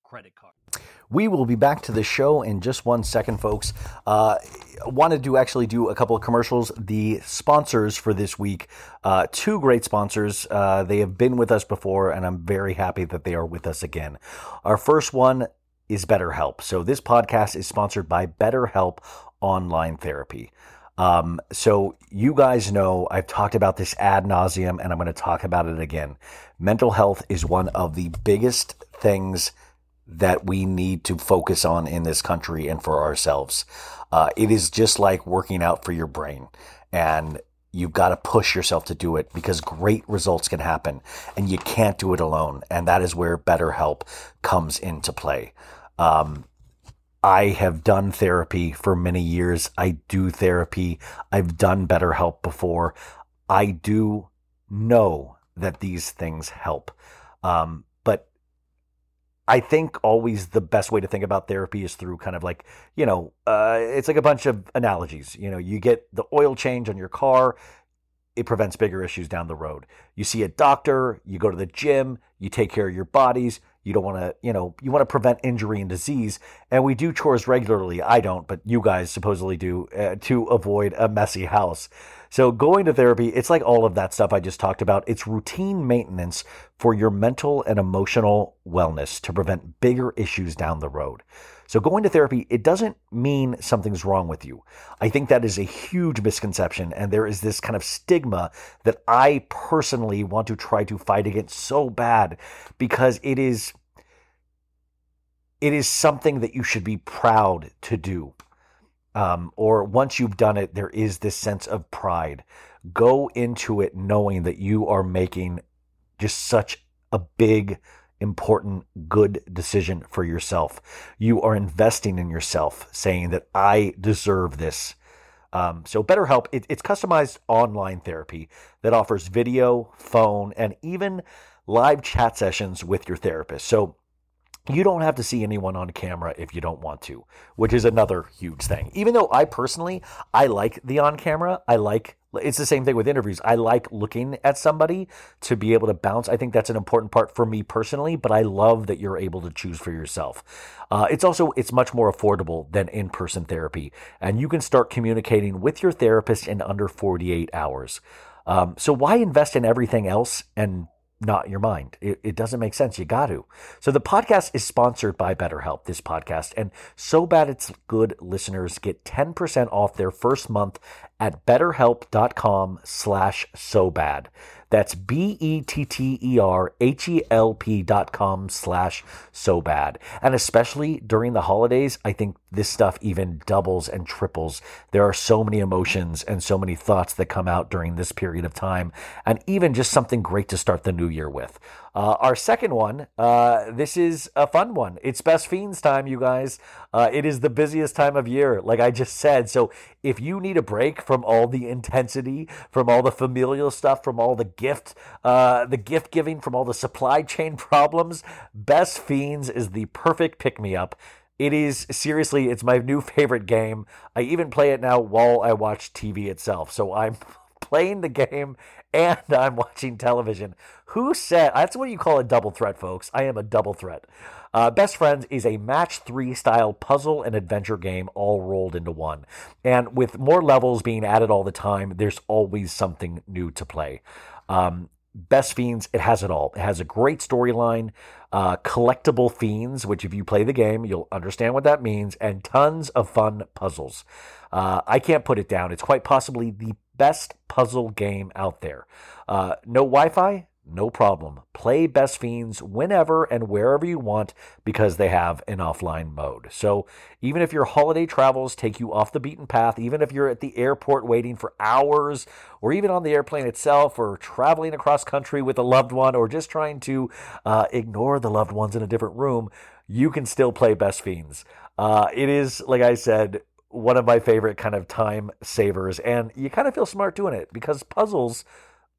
credit card. We will be back to the show in just one second, folks. Uh, wanted to actually do a couple of commercials. The sponsors for this week, uh, two great sponsors. Uh, they have been with us before, and I'm very happy that they are with us again. Our first one is BetterHelp. So this podcast is sponsored by BetterHelp Online Therapy. Um, so you guys know I've talked about this ad nauseum, and I'm going to talk about it again. Mental health is one of the biggest things that we need to focus on in this country and for ourselves. Uh, it is just like working out for your brain. And you've got to push yourself to do it because great results can happen and you can't do it alone. And that is where BetterHelp comes into play. Um, I have done therapy for many years. I do therapy. I've done BetterHelp before. I do know that these things help. Um, I think always the best way to think about therapy is through kind of like, you know, uh, it's like a bunch of analogies. You know, you get the oil change on your car, it prevents bigger issues down the road. You see a doctor, you go to the gym, you take care of your bodies. You don't want to, you know, you want to prevent injury and disease. And we do chores regularly. I don't, but you guys supposedly do uh, to avoid a messy house. So going to therapy, it's like all of that stuff I just talked about. It's routine maintenance for your mental and emotional wellness to prevent bigger issues down the road. So going to therapy, it doesn't mean something's wrong with you. I think that is a huge misconception. And there is this kind of stigma that I personally want to try to fight against so bad because it is, it is something that you should be proud to do um, or once you've done it, there is this sense of pride. Go into it knowing that you are making just such a big, important, good decision for yourself. You are investing in yourself, saying that I deserve this. Um, so, BetterHelp, it, it's customized online therapy that offers video, phone, and even live chat sessions with your therapist. So, you don't have to see anyone on camera if you don't want to, which is another huge thing. Even though I personally, I like the on camera, I like it's the same thing with interviews. I like looking at somebody to be able to bounce. I think that's an important part for me personally, but I love that you're able to choose for yourself. Uh, it's also it's much more affordable than in-person therapy, and you can start communicating with your therapist in under 48 hours. Um, so why invest in everything else and not your mind. It, it, doesn't make sense. You got to. So the podcast is sponsored by BetterHelp, this podcast. And So Bad It's Good listeners get 10% off their first month at betterhelp.com slash so bad. That's B-E-T-T-E-R-H-E-L-P dot com slash so bad. And especially during the holidays, I think this stuff even doubles and triples. There are so many emotions and so many thoughts that come out during this period of time. And even just something great to start the new year with. Uh, our second one, uh, this is a fun one. It's Best Fiends time, you guys. Uh, it is the busiest time of year, like I just said. So if you need a break from all the intensity, from all the familial stuff, from all the gift, uh, the gift giving, from all the supply chain problems, Best Fiends is the perfect pick me up. It is seriously, it's my new favorite game. I even play it now while I watch TV itself. So I'm playing the game and I'm watching television. Who said that's what you call a double threat, folks? I am a double threat. Uh, Best Fiends is a match three style puzzle and adventure game all rolled into one. And with more levels being added all the time, there's always something new to play. Um, Best Fiends, it has it all. It has a great storyline, uh, collectible fiends, which if you play the game, you'll understand what that means, and tons of fun puzzles. Uh, I can't put it down. It's quite possibly the best puzzle game out there. Uh, no Wi Fi, no problem. Play Best Fiends whenever and wherever you want because they have an offline mode. So even if your holiday travels take you off the beaten path, even if you're at the airport waiting for hours, or even on the airplane itself, or traveling across country with a loved one, or just trying to uh, ignore the loved ones in a different room, you can still play Best Fiends. Uh, it is, like I said, one of my favorite kind of time savers, and you kind of feel smart doing it because puzzles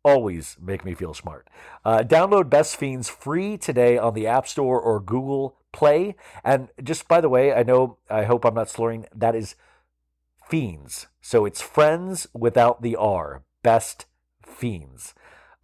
always make me feel smart. Uh, download Best Fiends free today on the App Store or Google Play. And just by the way, I know, I hope I'm not slurring, that is Fiends. So it's friends without the R. Best Fiends.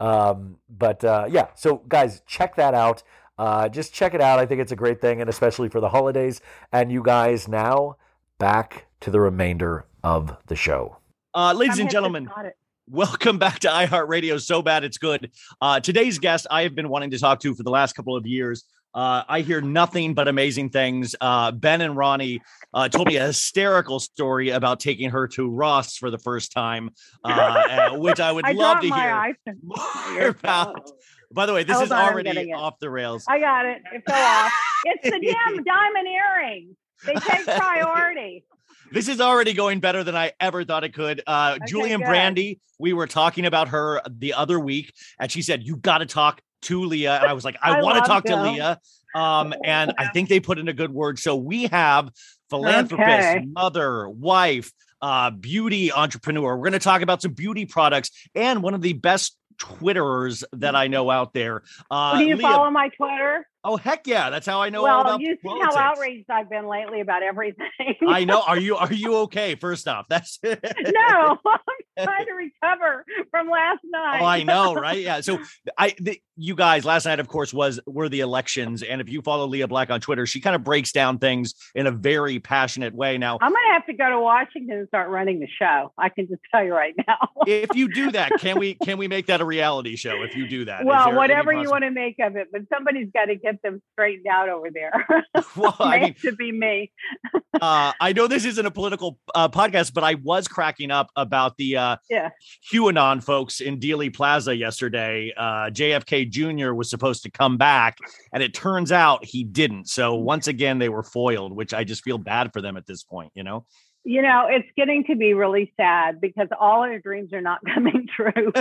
Um, but uh, yeah, so guys, check that out. Uh, just check it out. I think it's a great thing, and especially for the holidays. And you guys, now back to the remainder of the show. Uh, ladies I'm and gentlemen, got it. Welcome back to iHeartRadio. So bad it's good. Uh, today's guest I have been wanting to talk to for the last couple of years. Uh, I hear nothing but amazing things. Uh, ben and Ronnie uh, told me a hysterical story about taking her to Ross for the first time, uh, which I would I love to hear more about. By the way, this Hold is on, already off the rails. I got it. It fell off. It's the damn diamond earrings. They take priority. This is already going better than I ever thought it could. Uh, Okay, Julian good. Brandy, we were talking about her the other week, and she said, You got to talk to Lea. And I was like, I, I want to talk to. Lea. Um, and I think they put in a good word. So we have philanthropist, Okay. mother, wife, uh, beauty entrepreneur. We're going to talk about some beauty products and one of the best Twitterers that I know out there. Uh, do you Lea- follow my Twitter? Oh, heck yeah. That's how I know well, about you see politics. how outraged I've been lately about everything. I know. Are you are you okay? First off, that's no, I'm trying to recover from last night. Oh, I know, right? Yeah. So I, the, you guys, last night, of course, was were the elections, and if you follow Lea Black on Twitter, she kind of breaks down things in a very passionate way. Now, I'm gonna have to go to Washington and start running the show. I can just tell you right now. if you do that, can we can we make that a reality show? If you do that, well, whatever you want to make of it, but somebody's got to get them straightened out over there. Well, I mean, to be me. uh, I know this isn't a political uh, podcast, but I was cracking up about the uh, Yeah. QAnon folks in Dealey Plaza yesterday. Uh, JFK Jr. was supposed to come back, and it turns out he didn't. So once again, they were foiled, which I just feel bad for them at this point. You know. You know, it's getting to be really sad because all our dreams are not coming true.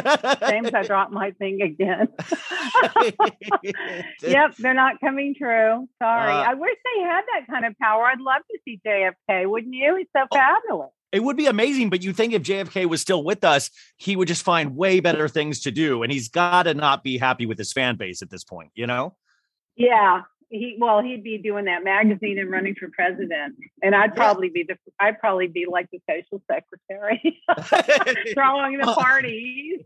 James, I dropped my thing again. yep, they're not coming true. Sorry. Uh, I wish they had that kind of power. I'd love to see JFK, wouldn't you? He's so fabulous. It would be amazing, but you think if JFK was still with us, he would just find way better things to do, and he's got to not be happy with his fan base at this point. You know. Yeah. He well, he'd be doing that magazine and running for president. And I'd probably be the I'd probably be like the social secretary. Throwing the parties.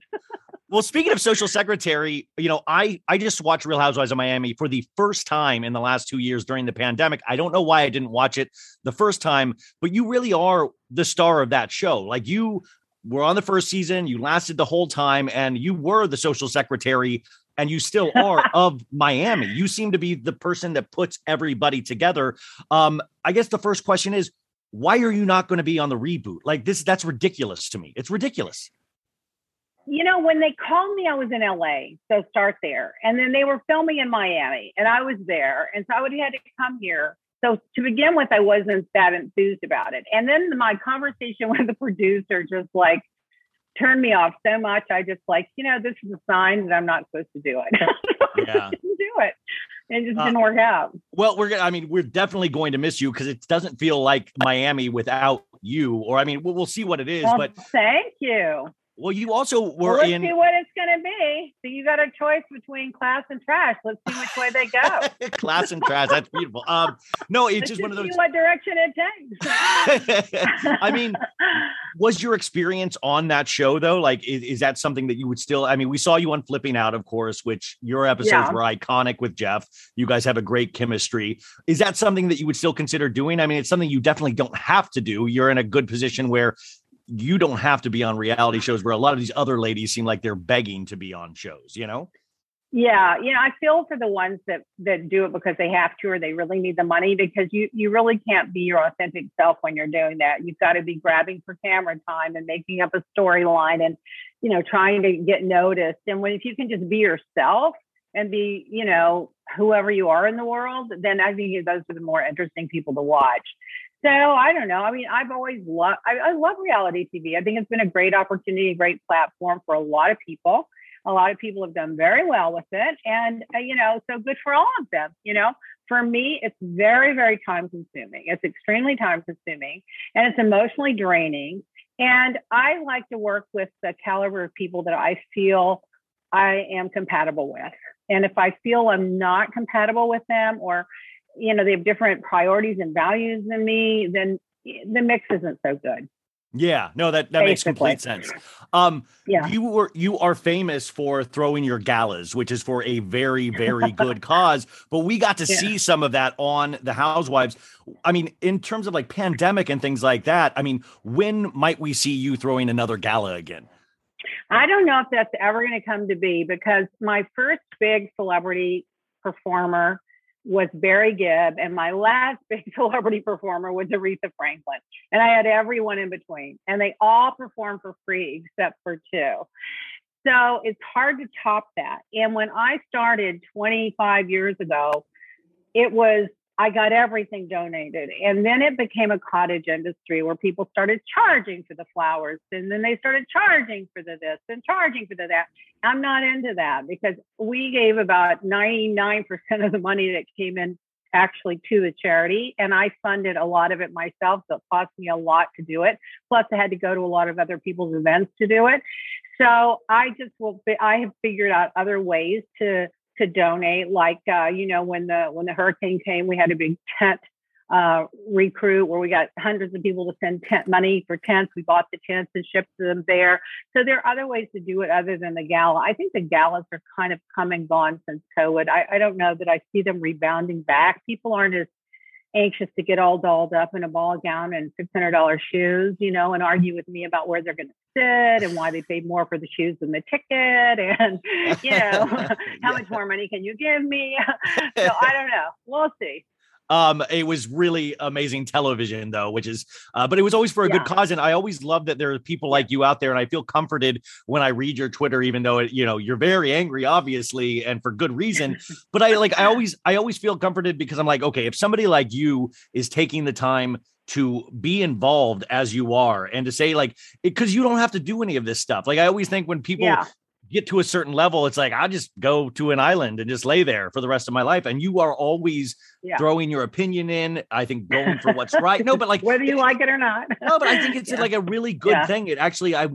Well, speaking of social secretary, you know, I I just watched Real Housewives of Miami for the first time in the last two years during the pandemic. I don't know why I didn't watch it the first time, but you really are the star of that show. Like you were on the first season, you lasted the whole time, and you were the social secretary, and you still are of Miami. You seem to be the person that puts everybody together. Um, I guess the first question is, why are you not going to be on the reboot? Like this, that's ridiculous to me. It's ridiculous. You know, when they called me, I was in LA. So start there. And then they were filming in Miami and I was there. And so I would have had to come here. So to begin with, I wasn't that enthused about it. And then my conversation with the producer just like turned me off so much. I just like, you know, this is a sign that I'm not supposed to do it. Yeah. didn't do it. It just Uh, didn't work out. Well, we're gonna. I mean, we're definitely going to miss you because it doesn't feel like Miami without you. Or I mean, we'll, we'll see what it is. Well, but thank you. Well, you also Well, were let's in. see what it's going to be. So you got a choice between class and trash. Let's see which way they go. class and trash. That's beautiful. Um, no, it's Let's just one of those. what direction it takes. I mean, was your experience on that show though? Like, is, is that something that you would still? I mean, we saw you on Flipping Out, of course, which your episodes Yeah. were iconic with Jeff. You guys have a great chemistry. Is that something that you would still consider doing? I mean, it's something you definitely don't have to do. You're in a good position where you don't have to be on reality shows where a lot of these other ladies seem like they're begging to be on shows, you know? yeah, you know, I feel for the ones that that do it because they have to or they really need the money because you you really can't be your authentic self when you're doing that. You've got to be grabbing for camera time and making up a storyline and you know trying to get noticed. And when if you can just be yourself and be you know whoever you are in the world, then I think those are the more interesting people to watch. So I don't know. I mean, I've always loved. I, I love reality TV. I think it's been a great opportunity, great platform for a lot of people. A lot of people have done very well with it, and uh, you know, so good for all of them. You know, for me, it's very, very time consuming. It's extremely time consuming, and it's emotionally draining. And I like to work with the caliber of people that I feel I am compatible with. And if I feel I'm not compatible with them, or you know, they have different priorities and values than me, then the mix isn't so good. Yeah, no, that that makes complete sense. Um, Yeah. you were you are famous for throwing your galas, which is for a very very good cause. But we got to Yeah. see some of that on the Housewives. I mean, in terms of like pandemic and things like that. I mean, when might we see you throwing another gala again? I don't know if that's ever going to come to be because my first big celebrity performer was Barry Gibb, and my last big celebrity performer was Aretha Franklin. And I had everyone in between, and they all performed for free except for two. So it's hard to top that. And when I started 25 years ago, it was I got everything donated. And then it became a cottage industry where people started charging for the flowers. And then they started charging for the this and charging for the that. I'm not into that because we gave about 99% of the money that came in actually to the charity. And I funded a lot of it myself. So it cost me a lot to do it. Plus, I had to go to a lot of other people's events to do it. So I just will, I have figured out other ways to to donate. Like uh, you know, when the when the hurricane came, we had a big tent uh, recruit where we got hundreds of people to send tent money for tents. We bought the tents and shipped them there. So there are other ways to do it other than the gala. I think the galas are kind of come and gone since COVID. I, I don't know that I see them rebounding back. People aren't as anxious to get all dolled up in a ball gown and $600 shoes, you know, and argue with me about where they're going to sit and why they paid more for the shoes than the ticket and, you know, how much more money can you give me? so I don't know. We'll see. Um, it was really amazing television, though, which is, uh, but it was always for a Yeah. good cause. And I always love that there are people like you out there, and I feel comforted when I read your Twitter, even though it, you know you're very angry, obviously, and for good reason. but I like, I always, I always feel comforted because I'm like, okay, if somebody like you is taking the time to be involved as you are, and to say like, because you don't have to do any of this stuff. Like I always think when people Yeah. Get to a certain level, it's like I'll just go to an island and just lay there for the rest of my life. And you are always Yeah. throwing your opinion in. I think going for what's right. No, but like Whether you like it or not. no, but I think it's Yeah. like a really good Yeah. thing. It actually, I,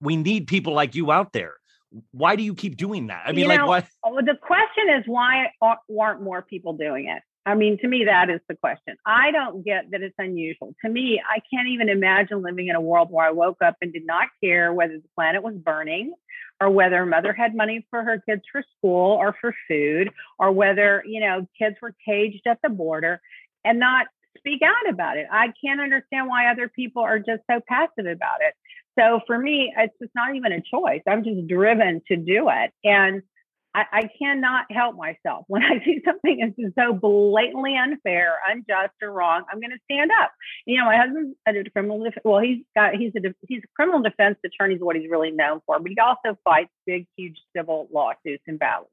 we need people like you out there. Why do you keep doing that? I mean, You like know, why? Well, the question is why aren't more people doing it? I mean, to me, that is the question. I don't get that it's unusual. To me, I can't even imagine living in a world where I woke up and did not care whether the planet was burning or whether mother had money for her kids for school or for food or whether, you know, kids were caged at the border and not speak out about it. I can't understand why other people are just so passive about it. So for me, it's just not even a choice. I'm just driven to do it. And I, I cannot help myself. When I see something that's so blatantly unfair, unjust, or wrong, I'm going to stand up. You know, my husband's a criminal. Def- well, he's got he's a he's a criminal defense attorney is what he's really known for, but he also fights big, huge civil lawsuits and battles.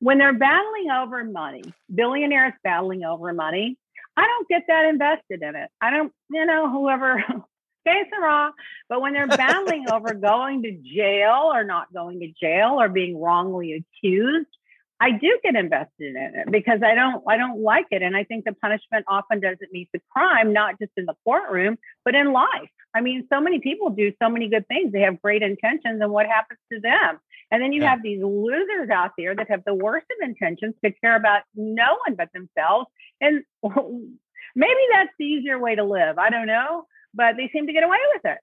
When they're battling over money, billionaires battling over money, I don't get that invested in it. I don't, you know, whoever. Okay, Sarah. But when they're battling over going to jail or not going to jail or being wrongly accused, I do get invested in it because I don't I don't like it. And I think the punishment often doesn't meet the crime, not just in the courtroom, but in life. I mean, so many people do so many good things. They have great intentions, and what happens to them? And then you Yeah. have these losers out there that have the worst of intentions to care about no one but themselves. And maybe that's the easier way to live. I don't know, but they seem to get away with it.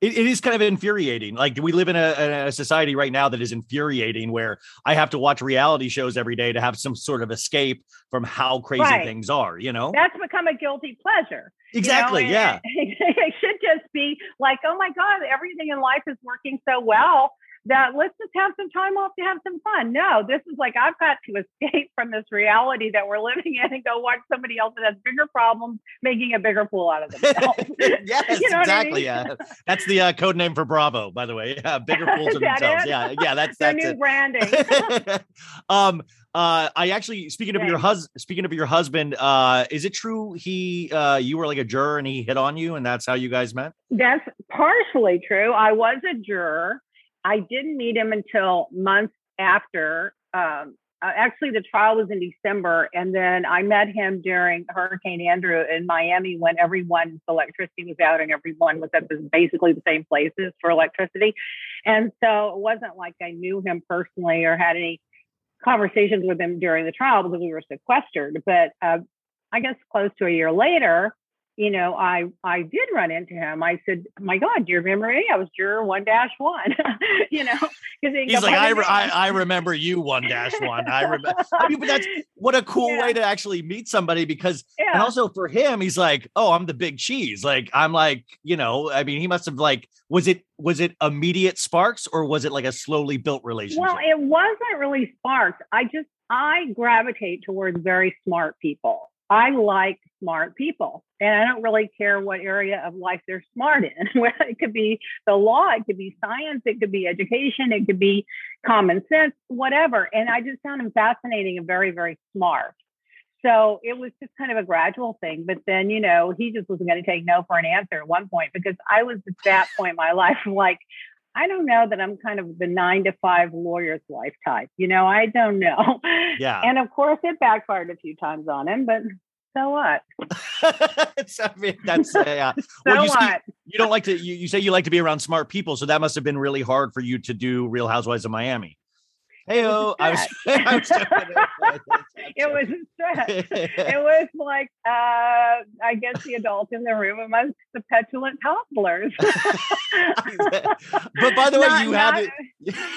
It, it is kind of infuriating. Like we live in a, a society right now that is infuriating, where I have to watch reality shows every day to have some sort of escape from how crazy Right. things are. You know, That's become a guilty pleasure. you know, exactly. yeah. it should just be like, oh my God, everything in life is working so well that let's just have some time off to have some fun. No, this is like I've got to escape from this reality that we're living in and go watch somebody else that has bigger problems making a bigger fool out of themselves. yes, You know what I exactly. mean? Yeah, that's the uh, code name for Bravo, by the way. Yeah, bigger fools of themselves. it? Yeah, yeah, that's that's new it. branding. um uh i actually speaking of your husband speaking of your husband uh is it true he uh you were like a juror and he hit on you and that's how you guys met That's partially true. I was a juror. I didn't meet him until months after. Um, uh, actually, the trial was in December, and then I met him during Hurricane Andrew in Miami when everyone's electricity was out and everyone was at the, basically the same places for electricity. And so it wasn't like I knew him personally or had any conversations with him during the trial because we were sequestered. But uh, I guess close to a year later, you know, I I did run into him. I said, "My God, do you remember me? I was juror one dash one." you know, because he's like I, re- I i remember you one dash one i remember i mean but that's what a cool Yeah. way to actually meet somebody because and also for him he's like oh i'm the big cheese like i'm like you know i mean he must have like was it was it immediate sparks or was it like a slowly built relationship Well, it wasn't really sparks. I just I gravitate towards very smart people. I like smart people, and I don't really care what area of life they're smart in. It could be the law, it could be science, it could be education, it could be common sense, whatever. And I just found him fascinating and very, very smart. So it was just kind of a gradual thing. But then, you know, he just wasn't going to take no for an answer at one point because I was at that point in my life like, I don't know that I'm kind of the nine to five lawyer's wife type. You know, I don't know. Yeah. And of course, it backfired a few times on him, but so what? I mean, that's uh, yeah. So Well, you, see- what? you don't like to. You, you say you like to be around smart people, so that must have been really hard for you to do Real Housewives of Miami. Hey, I was. I was it was a stretch. It was like, uh, I guess the adult in the room amongst the petulant toddlers. but by the way, Not- you had it.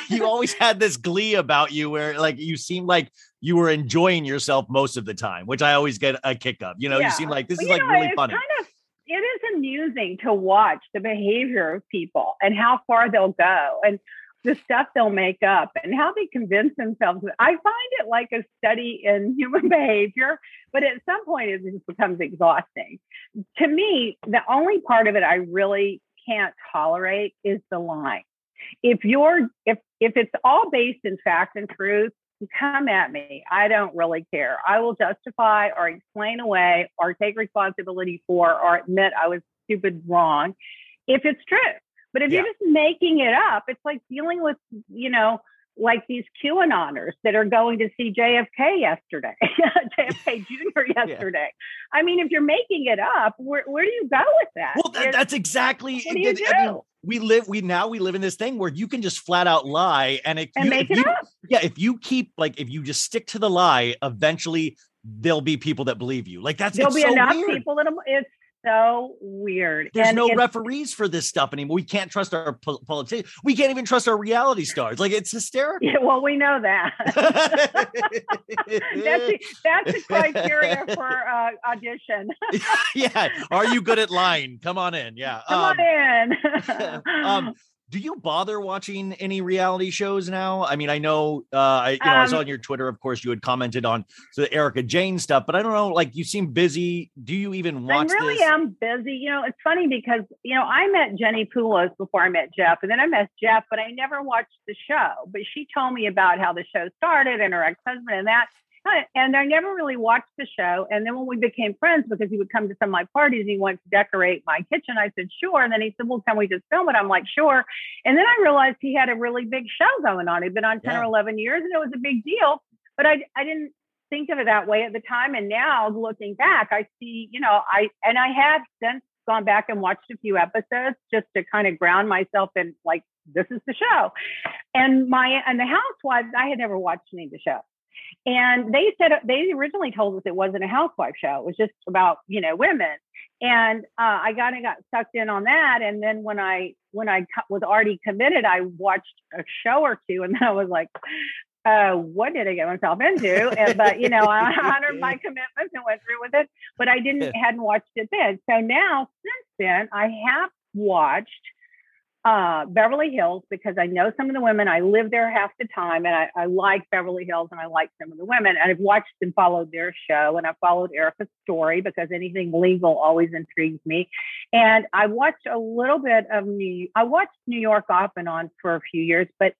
You always had this glee about you, where like you seemed like you were enjoying yourself most of the time, which I always get a kick of. You know, Yeah. you seem like this Well, is like know, really funny. Kind of, it is amusing to watch the behavior of people and how far they'll go and the stuff they'll make up and how they convince themselves. I find it like a study in human behavior, but at some point it just becomes exhausting. To me, the only part of it I really can't tolerate is the lie. If you're if if it's all based in fact and truth, come at me. I don't really care. I will justify or explain away or take responsibility for or admit I was stupid wrong if it's true. But if Yeah. you're just making it up, it's like dealing with, you know, like these QAnoners that are going to see JFK yesterday, JFK Jr. yesterday. I mean, if you're making it up, where, where do you go with that? Well, that, that's exactly. what do you it- I mean, do? we live. We now we live in this thing where you can just flat out lie, and if and you, make it you- up. yeah, if you keep like if you just stick to the lie, eventually there'll be people that believe you. Like that's There'll be so enough weird. people that it's so weird. There's And no referees for this stuff anymore. We can't trust our pol- politicians. We can't even trust our reality stars. Like it's hysterical. Yeah, well, we know that. that's the, that's the criteria for uh, audition. yeah. Are you good at lying? Come on in. Yeah. Come Um, on in. um, do you bother watching any reality shows now? I mean, I know, uh, I, you know, I saw Um, on your Twitter, of course, you had commented on the Erika Jayne stuff, but I don't know, like you seem busy. Do you even watch? I really this? am busy. You know, it's funny because you know I met Jenny Pulos before I met Jeff, and then I met Jeff, but I never watched the show. But she told me about how the show started and her ex-husband and that. And I never really watched the show. And then when we became friends, because he would come to some of my parties, he wanted to decorate my kitchen. I said, sure. And then he said, well, can we just film it? I'm like, sure. And then I realized he had a really big show going on. He'd been on 10 Yeah. or 11 years and it was a big deal. But I, I didn't think of it that way at the time. And now looking back, I see, you know, I, and I have since gone back and watched a few episodes just to kind of ground myself in like, this is the show. And my, and the housewives, I had never watched any of the show. And they said they originally told us it wasn't a housewife show. It was just about you know women. And uh, I kind of got sucked in on that. And then when I when I was already committed, I watched a show or two, and then I was like, uh, "What did I get myself into?" And, but you know, I honored my commitments and went through with it. But I didn't hadn't watched it then. So now since then, I have watched uh, Beverly Hills because I know some of the women. I live there half the time, and I, I like Beverly Hills, and I like some of the women. And I've watched and followed their show, and I followed Erika's story because anything legal always intrigues me. And I watched a little bit of New. I watched New York off and on for a few years, but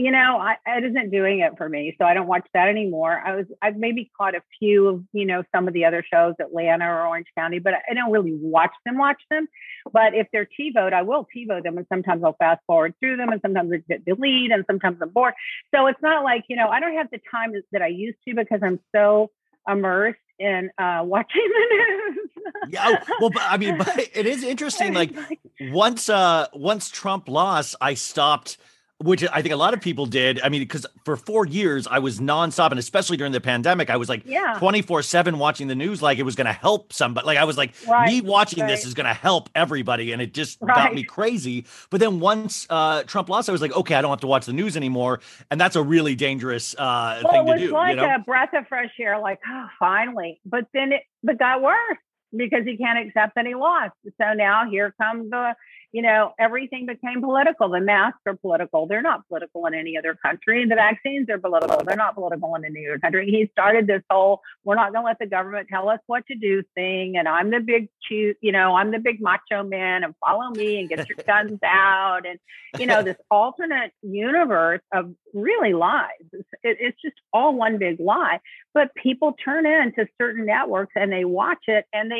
you know, I, it isn't doing it for me, so I don't watch that anymore. I was, I've maybe caught a few of, you know, some of the other shows, Atlanta or Orange County, but I don't really watch them. Watch them, but if they're TiVoed, I will TiVo them, and sometimes I'll fast forward through them, and sometimes I delete, and sometimes I'm bored. So it's not like, you know, I don't have the time that I used to because I'm so immersed in uh, watching the news. Yeah, oh, well, but, I mean, but it is interesting. Like once, uh, once Trump lost, I stopped. Which I think a lot of people did. I mean, because for four years I was nonstop, and especially during the pandemic, I was like Yeah. 24 7 watching the news like it was going to help somebody. Like I was like, Right, me watching this is going to help everybody. And it just got me crazy. But then once uh, Trump lost, I was like, okay, I don't have to watch the news anymore. And that's a really dangerous uh, well, thing it was to do. like you know? a breath of fresh air, like, oh, finally. But then it but got worse because he can't accept that he lost. So now here come the you know, everything became political. The masks are political. They're not political in any other country. The vaccines are political. They're not political in any other country. He started this whole "we're not going to let the government tell us what to do" thing, and I'm the big, you know, I'm the big macho man, and follow me and get your guns out, and you know, this alternate universe of really lies. It's, it, it's just all one big lie. But people turn in to certain networks and they watch it and they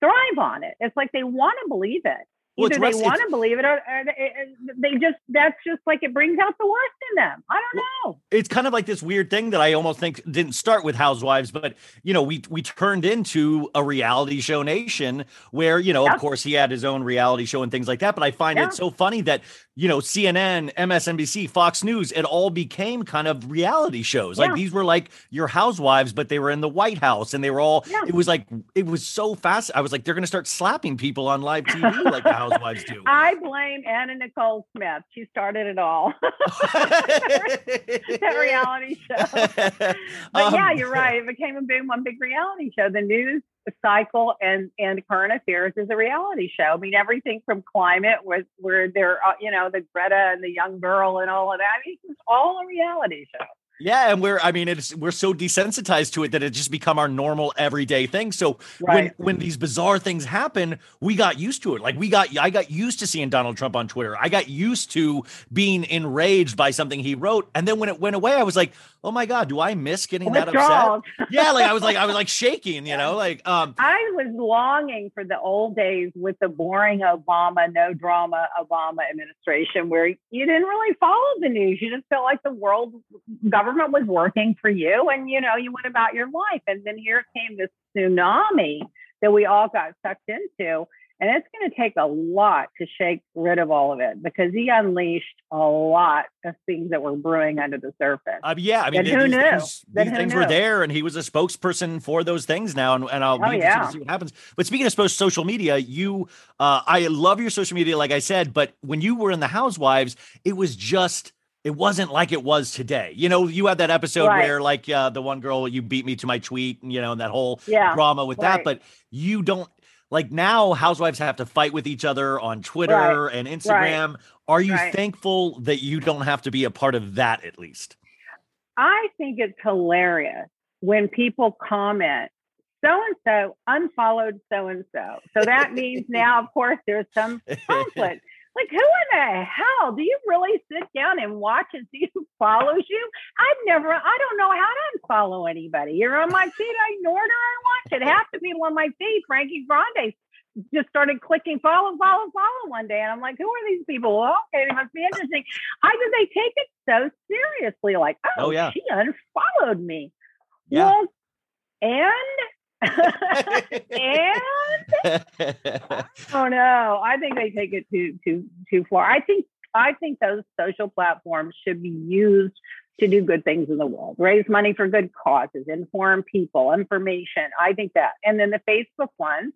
thrive on it. It's like they want to believe it. Well, Either they want to believe it or, or they, eh, eh, they just, that's just like it brings out the worst in them. I don't know. it's kind of like this weird thing that I almost think didn't start with Housewives, but you know, we we turned into a reality show nation where you know, Yeah. of course, he had his own reality show and things like that. But I find Yeah. it so funny that you know, CNN, MSNBC, Fox News, it all became kind of reality shows. Like these were like your Housewives, but they were in the White House, and they were all. Yeah. It was like it was so fast. I was like, they're going to start slapping people on live TV like the Housewives do. I blame Anna Nicole Smith. She started it all. that reality show. But yeah, Um, you're right. It became a boom, one big reality show. The news cycle and and current affairs is a reality show. I mean, everything from climate, where where they're uh, you know the Greta and the young girl and all of that. I mean, it's all a reality show. Yeah, and we're I mean it's we're so desensitized to it that it just become our normal everyday thing. So Right. when when these bizarre things happen, we got used to it. Like we got I got used to seeing Donald Trump on Twitter. I got used to being enraged by something he wrote. And then when it went away, I was like, "Oh my god, do I miss getting that upset?" Yeah, like I was like I was like shaking, you know, like um I was longing for the old days with the boring Obama, no drama Obama administration, where you didn't really follow the news. You just felt like the world government was working for you, and you know you went about your life. And then here came this tsunami that we all got sucked into, and it's going to take a lot to shake rid of all of it because he unleashed a lot of things that were brewing under the surface. Uh, yeah, I mean, Then who these knew? things, these who things were there, and he was a spokesperson for those things now, and, and I'll Oh, yeah. to see what happens. But speaking of social media, you, uh, I love your social media, like I said, but when you were in the Housewives, it was just. It wasn't like it was today. You know, you had that episode Right. where, like, uh, the one girl, you beat me to my tweet, and you know, and that whole Yeah, drama with that. But you don't like now. Housewives have to fight with each other on Twitter and Instagram. Are you Right. thankful that you don't have to be a part of that at least? I think it's hilarious when people comment, so and so unfollowed so and so. So that means now, of course, there's some conflict. Like, who in the hell do you really sit down and watch and see who follows you? I've never, I don't know how to unfollow anybody. You're on my feed, I ignored her and watched it. Half the people on my feed, Frankie Grande, just started clicking follow, follow, follow one day. And I'm like, who are these people? Well, okay, they must be interesting. I think they take it so seriously, like, oh, Oh, yeah. she unfollowed me. Yeah. Well, and and oh no, I think they take it too too too far. I think I think those social platforms should be used to do good things in the world, raise money for good causes, inform people, information. I think that. And then the Facebook ones,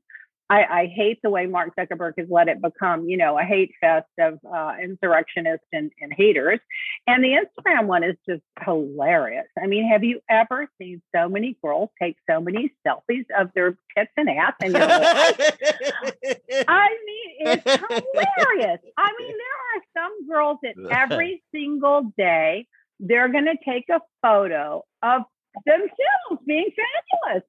I, I hate the way Mark Zuckerberg has let it become, you know, a hate fest of uh, insurrectionists and, and haters. And the Instagram one is just hilarious. I mean, have you ever seen so many girls take so many selfies of their tits and ass? And you're like, I mean, it's hilarious. I mean, there are some girls that every single day they're going to take a photo of themselves being fabulous.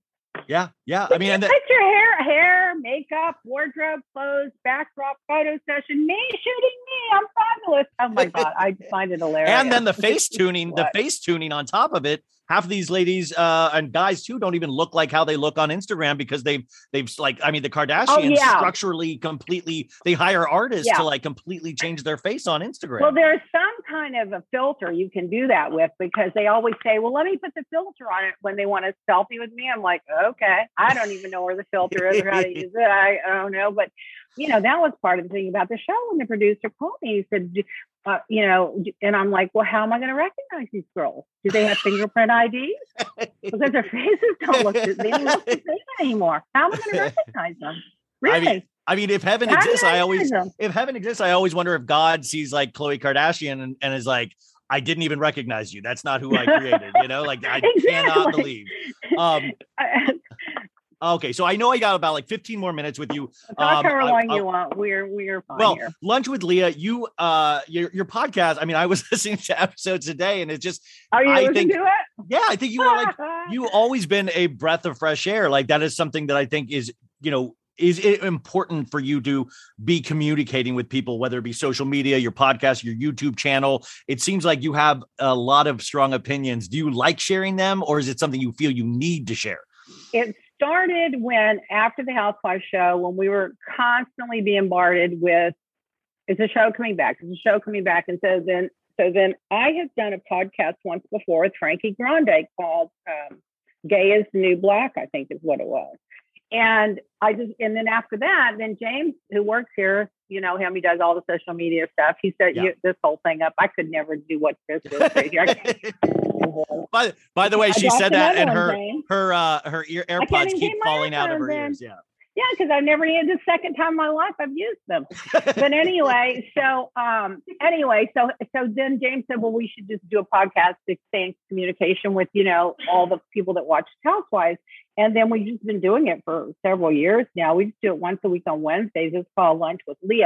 Yeah, yeah. I mean, Put your hair, hair, makeup, wardrobe, clothes, backdrop, photo session. Me shooting me. I'm fabulous. Oh my god, I find it hilarious. and then the face tuning, the face tuning on top of it. Half of these ladies uh, and guys too don't even look like how they look on Instagram because they've they've like I mean the Kardashians Oh, yeah. structurally completely they hire artists Yeah. to like completely change their face on Instagram. Well, there's some kind of a filter you can do that with because they always say, "Well, let me put the filter on it when they want a selfie with me." I'm like, "Okay, I don't even know where the filter is or how to use it. I, I don't know." But you know, that was part of the thing about the show when the producer called me. He said, uh, "You know," and I'm like, "Well, how am I going to recognize these girls? Do they have fingerprint IDs? Because their faces don't look the, they don't look the same anymore. How am I going to recognize them? I Really?" mean, I mean, if heaven How exists, I always them? if heaven exists, I always wonder if God sees like Khloe Kardashian and, and is like, I didn't even recognize you. That's not who I created. You know, like I cannot believe. Um, Okay, so I know I got about like 15 more minutes with you. Talk Um, however long I- you want. We're we're fine Well, here. lunch with Lea, you uh your your podcast. I mean, I was listening to episodes today, and it's just Are you I listening think to it? yeah, I think you are like you always been a breath of fresh air. Like that is something that I think is you know is it important for you to be communicating with people, whether it be social media, your podcast, your YouTube channel. It seems like you have a lot of strong opinions. Do you like sharing them, or is it something you feel you need to share? it started when after the Housewives show, when we were constantly being bombarded with, "Is a show coming back? Is a show coming back?" And so then, so then I had done a podcast once before with Frankie Grande called um, "Gay is the New Black," I think is what it was. And I just, and then after that, then James, who works here, you know him, he does all the social media stuff. He set Yeah. you, this whole thing up. I could never do what this is. crazy. I can't- by by the way, she said that, and her her uh her ear AirPods keep falling out of her ears. Yeah. Yeah, because I've never used the second time in my life I've used them. But anyway, so um anyway, so so then James said, Well, we should just do a podcast to stay in communication with, you know, all the people that watch Housewives. And then we've just been doing it for several years now. We just do it once a week on Wednesdays. It's called Lunch with Lea.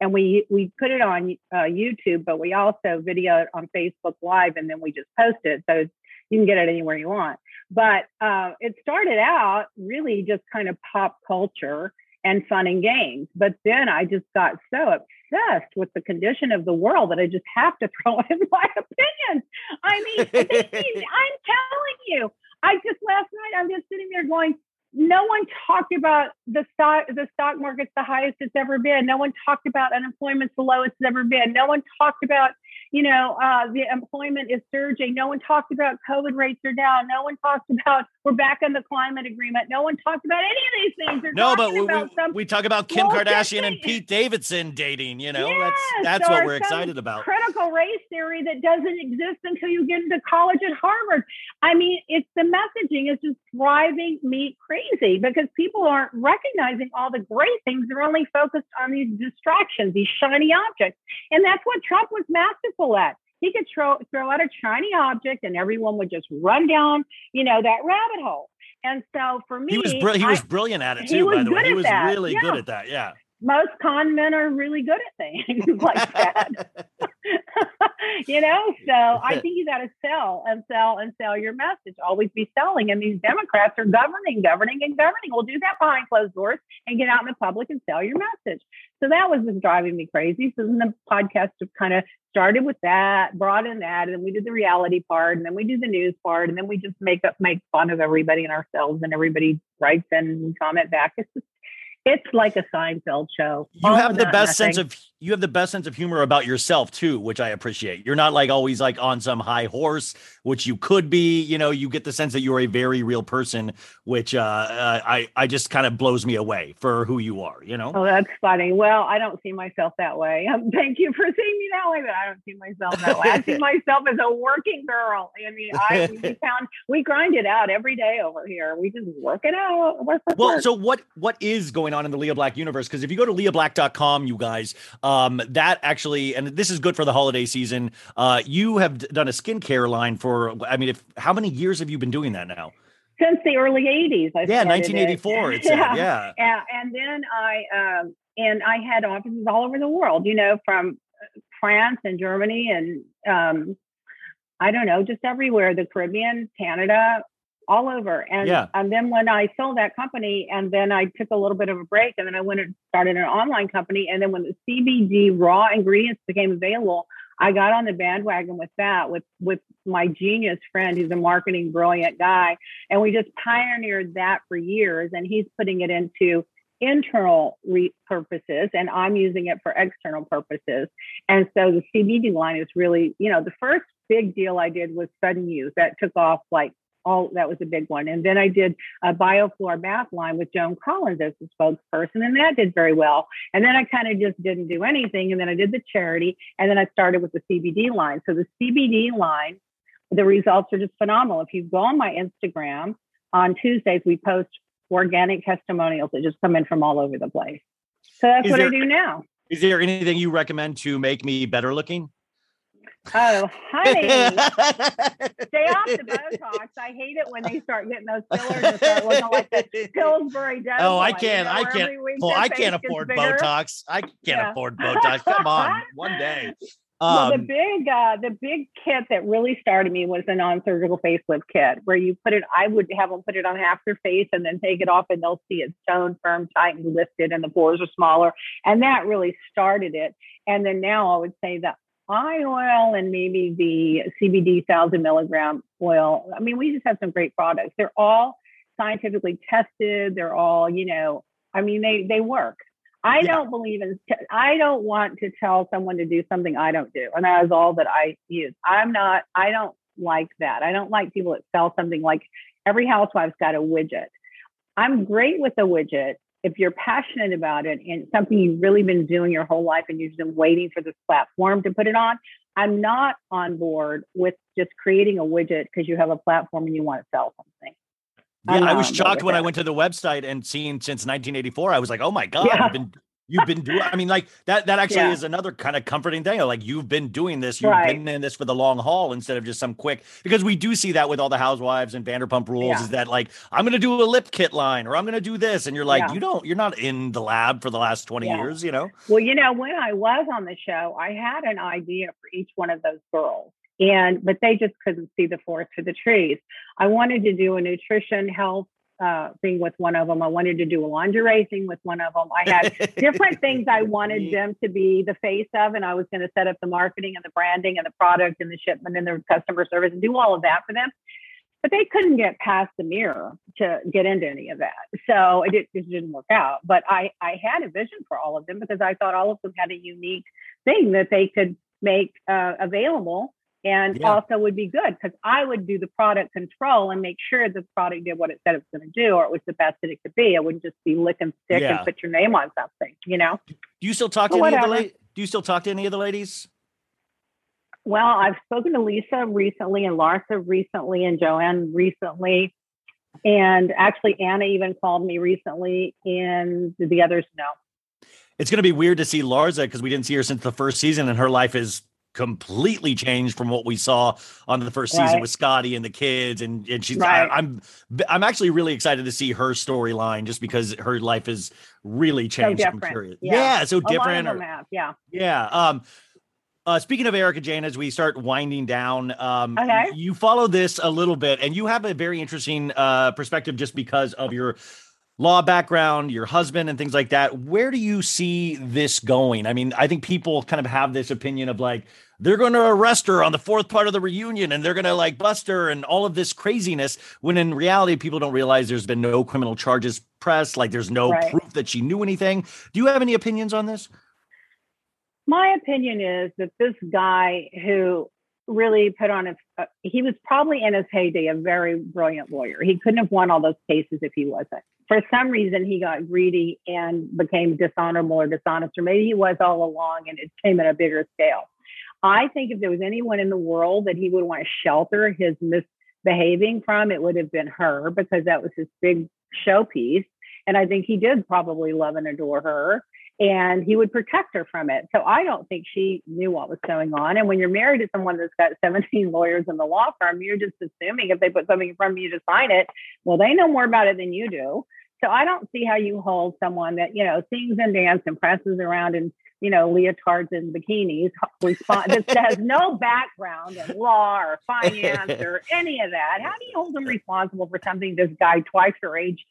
And we we put it on uh, YouTube, but we also video it on Facebook Live and then we just post it. So you can get it anywhere you want. But uh, it started out really just kind of pop culture and fun and games. But then I just got so obsessed with the condition of the world that I just have to throw in my opinions. I mean, I'm telling you, I just last night I'm just sitting there going, no one talked about the stock the stock market's the highest it's ever been. No one talked about unemployment's the lowest it's ever been. No one talked about you know, uh, the employment is surging. No one talked about COVID rates are down. No one talked about we're back on the climate agreement. No one talked about any of these things. They're No, but we, we talk about Kim Kardashian and. Pete Davidson dating. You know, Yes, that's that's what we're excited about. Critical race theory that doesn't exist until you get into college at Harvard. I mean, it's the messaging is just driving me crazy because people aren't recognizing all the great things. They're only focused on these distractions, these shiny objects. And that's what Trump was masterful at. He could throw throw out a shiny object and everyone would just run down, you know, that rabbit hole. And so for me, He was br- he I- was brilliant at it too. By the way, he was that. really good at that. Yeah. most con men are really good at things like that. you know, so I think you got to sell and sell and sell your message. Always be selling. And these Democrats are governing, governing, and governing. We'll do that behind closed doors and get out in the public and sell your message. So that was just driving me crazy. So then the podcast kind of started with that, brought in that, and then we did the reality part, and then we do the news part, and then we just make up make fun of everybody and ourselves, and everybody writes and comment back. It's just it's like a Seinfeld show. You All have the best nothing. sense of you have the best sense of humor about yourself too, which I appreciate. You're not like always like on some high horse, which you could be. You know, you get the sense that you're a very real person, which uh, uh, I I just kind of blows me away for who you are. You know. Oh, that's funny. Well, I don't see myself that way. Um, thank you for seeing me that way, but I don't see myself that way. I see myself as a working girl. I mean, I we found we grind it out every day over here. We just work it out. Work, work, Well, work. so what what is going on in the Lea Black universe? Because if you go to leablack.com, you guys, um, that actually, and this is good for the holiday season. Uh, you have done a skincare line for. I mean, if how many years have you been doing that now? since the early '80s, I Yeah, 1984. It. It said, yeah. and, and then I um, and I had offices all over the world. You know, from France and Germany and um, I don't know, just everywhere, the Caribbean, Canada, all over. And Yeah. and then when I sold that company, and then I took a little bit of a break, and then I went and started an online company. And then when the CBD raw ingredients became available, I got on the bandwagon with that with with my genius friend who's a marketing brilliant guy, and we just pioneered that for years. And he's putting it into internal re- purposes and I'm using it for external purposes. And so the CBD line is really, you know, the first big deal I did was sudden use that took off like all that was a big one. And then I did a biofloor bath line with Joan Collins as the spokesperson, and that did very well. And then I kind of just didn't do anything. And then I did the charity, and then I started with the CBD line. So the CBD line, the results are just phenomenal. If you go on my Instagram on Tuesdays, we post organic testimonials that just come in from all over the place. So that's Is what I do now. Is there anything you recommend to make me better looking? Oh, honey, stay off the Botox. I hate it when they start getting those fillers and start looking like the Pillsbury Doughboy. Oh, I can't. I can't. Well, I can't afford. Botox. I can't Yeah. afford Botox. Come on, one day. well, the Um, big, uh, the big kit that really started me was the non-surgical facelift kit, where you put it. I would have them put it on half their face and then take it off, and they'll see it's toned, firm, tight, and lifted, and the pores are smaller. And that really started it. And then now I would say the eye oil and maybe the CBD thousand milligram oil. I mean, we just have some great products. They're all scientifically tested. They're all, you know, I mean, they they work. I Yeah. don't believe in. I don't want to tell someone to do something I don't do, and that is all that I use. I'm not. I don't like that. I don't like people that sell something like every housewife's got a widget. I'm great with a widget if you're passionate about it and something you've really been doing your whole life and you've been waiting for this platform to put it on. I'm not on board with just creating a widget because you have a platform and you want to sell something. yeah, I was shocked when I went to the website and seen since 1984. I was like, oh my god, Yeah. you've been you've been doing. I mean, like that. That actually Yeah. is another kind of comforting thing. Like you've been doing this. You've Right. been in this for the long haul instead of just some quick. Because we do see that with all the housewives and Vanderpump Rules. Yeah. Is that like I'm going to do a lip kit line or I'm going to do this, and you're like, Yeah. you don't. You're not in the lab for the last 20 Yeah. years. You know. Well, you know, when I was on the show, I had an idea for each one of those girls. And but they just couldn't see the forest for the trees. I wanted to do a nutrition health uh, thing with one of them. I wanted to do a lingerie thing with one of them. I had different things I wanted them to be the face of, and I was going to set up the marketing and the branding and the product and the shipment and the customer service and do all of that for them. But they couldn't get past the mirror to get into any of that, so it, it just didn't work out. But I I had a vision for all of them because I thought all of them had a unique thing that they could make uh, available. And Yeah. also would be good because I would do the product control and make sure the product did what it said it was going to do, or it was the best that it could be. I wouldn't just be lick and stick Yeah. and put your name on something, you know. Do you still talk to any of the la- Do you still talk to any of the ladies? Well, I've spoken to Lisa recently and Larsa recently and Joanne recently. And actually, Anna even called me recently, and the others no. It's going to be weird to see Larsa because we didn't see her since the first season, and her life is completely changed from what we saw on the first season with Scottie and the kids. And and she's Right. I, am I'm actually really excited to see her storyline just because her life is really So changed. I'm different. curious. Yeah. Yeah, so A lot of different. or- yeah. yeah. Um, uh, speaking of Erika Jayne, as we start winding down, um, Okay. you follow this a little bit, and you have a very interesting uh, perspective just because of your law background, your husband, and things like that. Where do you see this going? I mean, I think people kind of have this opinion of like they're going to arrest her on the fourth part of the reunion, and they're going to like bust her, and all of this craziness. When in reality, people don't realize there's been no criminal charges pressed, like there's no Right. proof that she knew anything. Do you have any opinions on this? My opinion is that this guy who really put on uh, he was probably in his heyday a very brilliant lawyer. He couldn't have won all those cases if he wasn't. For some reason, he got greedy and became dishonorable or dishonest, or maybe he was all along and it came at a bigger scale. I think if there was anyone in the world that he would want to shelter his misbehaving from, it would have been her because that was his big showpiece. And I think he did probably love and adore her and he would protect her from it. So I don't think she knew what was going on. And when you're married to someone that's got 17 lawyers in the law firm, you're just assuming if they put something in front of you to sign it, well, they know more about it than you do. So I don't see how you hold someone that, you know, sings and dances and presses around in, you know, leotards and bikinis, respond that has no background in law or finance or any of that. How do you hold them responsible for something this guy twice her age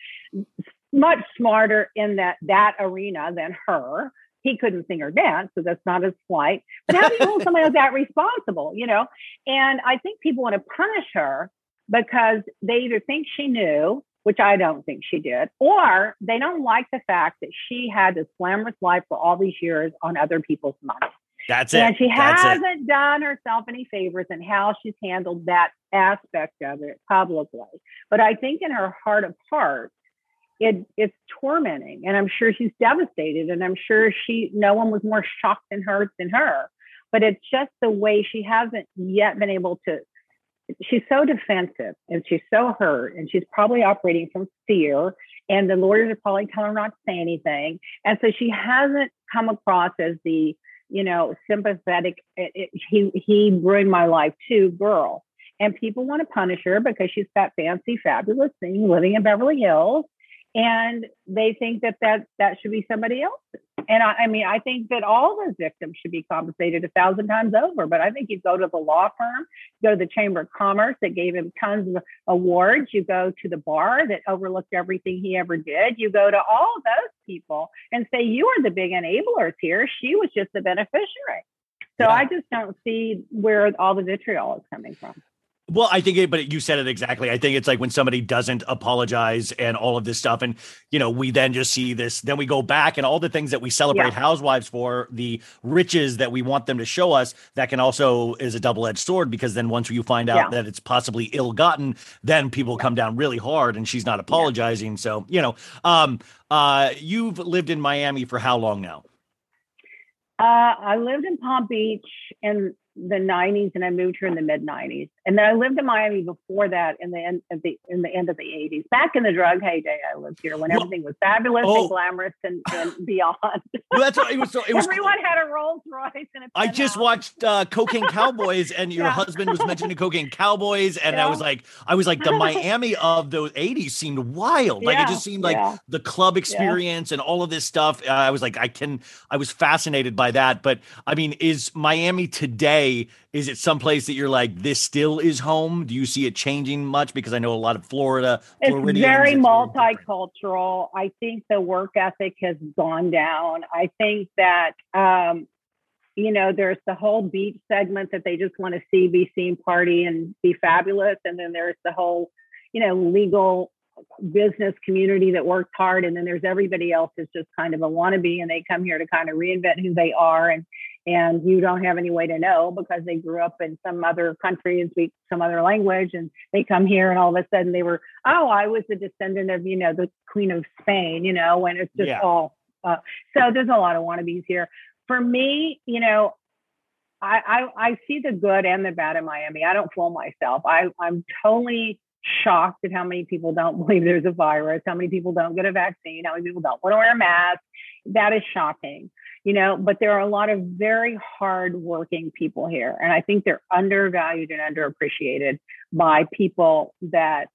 much smarter in that that arena than her. He couldn't sing or dance, so that's not his flight. But how do you hold somebody like that responsible? You know, and I think people want to punish her because they either think she knew, which I don't think she did, or they don't like the fact that she had this glamorous life for all these years on other people's money. That's it. And she That's hasn't done herself any favors in how she's handled that aspect of it publicly. But I think in her heart of hearts, it it's tormenting, and I'm sure she's devastated, and I'm sure she no one was more shocked and hurt than her. But it's just the way she hasn't yet been able to. She's so defensive, and she's so hurt, and she's probably operating from fear. And the lawyers are probably telling her not to say anything, and so she hasn't come across as the you know, sympathetic. It, it, he he ruined my life too, girl. And people want to punish her because she's got fancy, fabulous thing living in Beverly Hills, and they think that that that should be somebody else's. And I, I mean, I think that all those victims should be compensated a thousand times over. But I think you go to the law firm, go to the Chamber of Commerce that gave him tons of awards. You go to the bar that overlooked everything he ever did. You go to all those people and say you are the big enablers here. She was just the beneficiary. So Yeah. I just don't see where all the vitriol is coming from. Well, I think it, but you said it exactly. I think it's like when somebody doesn't apologize and all of this stuff. And, you know, we then just see this, then we go back and all the things that we celebrate Yeah. housewives for, the riches that we want them to show us, that can also is a double edged sword because then once you find out Yeah. that it's possibly ill gotten, then people come down really hard and she's not apologizing. So, you know, um, uh, you've lived in Miami for how long now? Uh, I lived in Palm Beach in the 90s and I moved here in the mid 90s. And then I lived in Miami before that in the end of the in the end of the 80s. Back in the drug heyday, I lived here when Well- everything was fabulous Oh. and glamorous and, and beyond. Well, that's what it was. So it was. Everyone had a Rolls Royce and a I just watched uh, Cocaine Cowboys, and your Yeah. husband was mentioning Cocaine Cowboys, and I was like, I was like, the Miami of those '80s seemed wild. Like it just seemed like yeah. the club experience and all of this stuff. Uh, I was like, I can, I was fascinated by that. But I mean, is Miami today? Is it someplace that you're like, this still is home? Do you see it changing much? Because I know a lot of Florida. It's Floridians, very different. multicultural. I think the work ethic has gone down. I think that um, you know there's the whole beach segment that they just want to see, be seen, party, and be fabulous, and then there's the whole you know legal business community that works hard, and then there's everybody else that's just kind of a wannabe, and they come here to kind of reinvent who they are, and and you don't have any way to know because they grew up in some other country and speak some other language, and they come here, and all of a sudden they were oh, I was a descendant of, you know, the Queen of Spain, you know, and it's just Yeah. all. Uh, so there's a lot of wannabes here. For me, you know, I, I I see the good and the bad in Miami. I don't fool myself. I I'm totally shocked at how many people don't believe there's a virus, how many people don't get a vaccine, how many people don't want to wear a mask. That is shocking, you know. But there are a lot of very hardworking people here, and I think they're undervalued and underappreciated by people that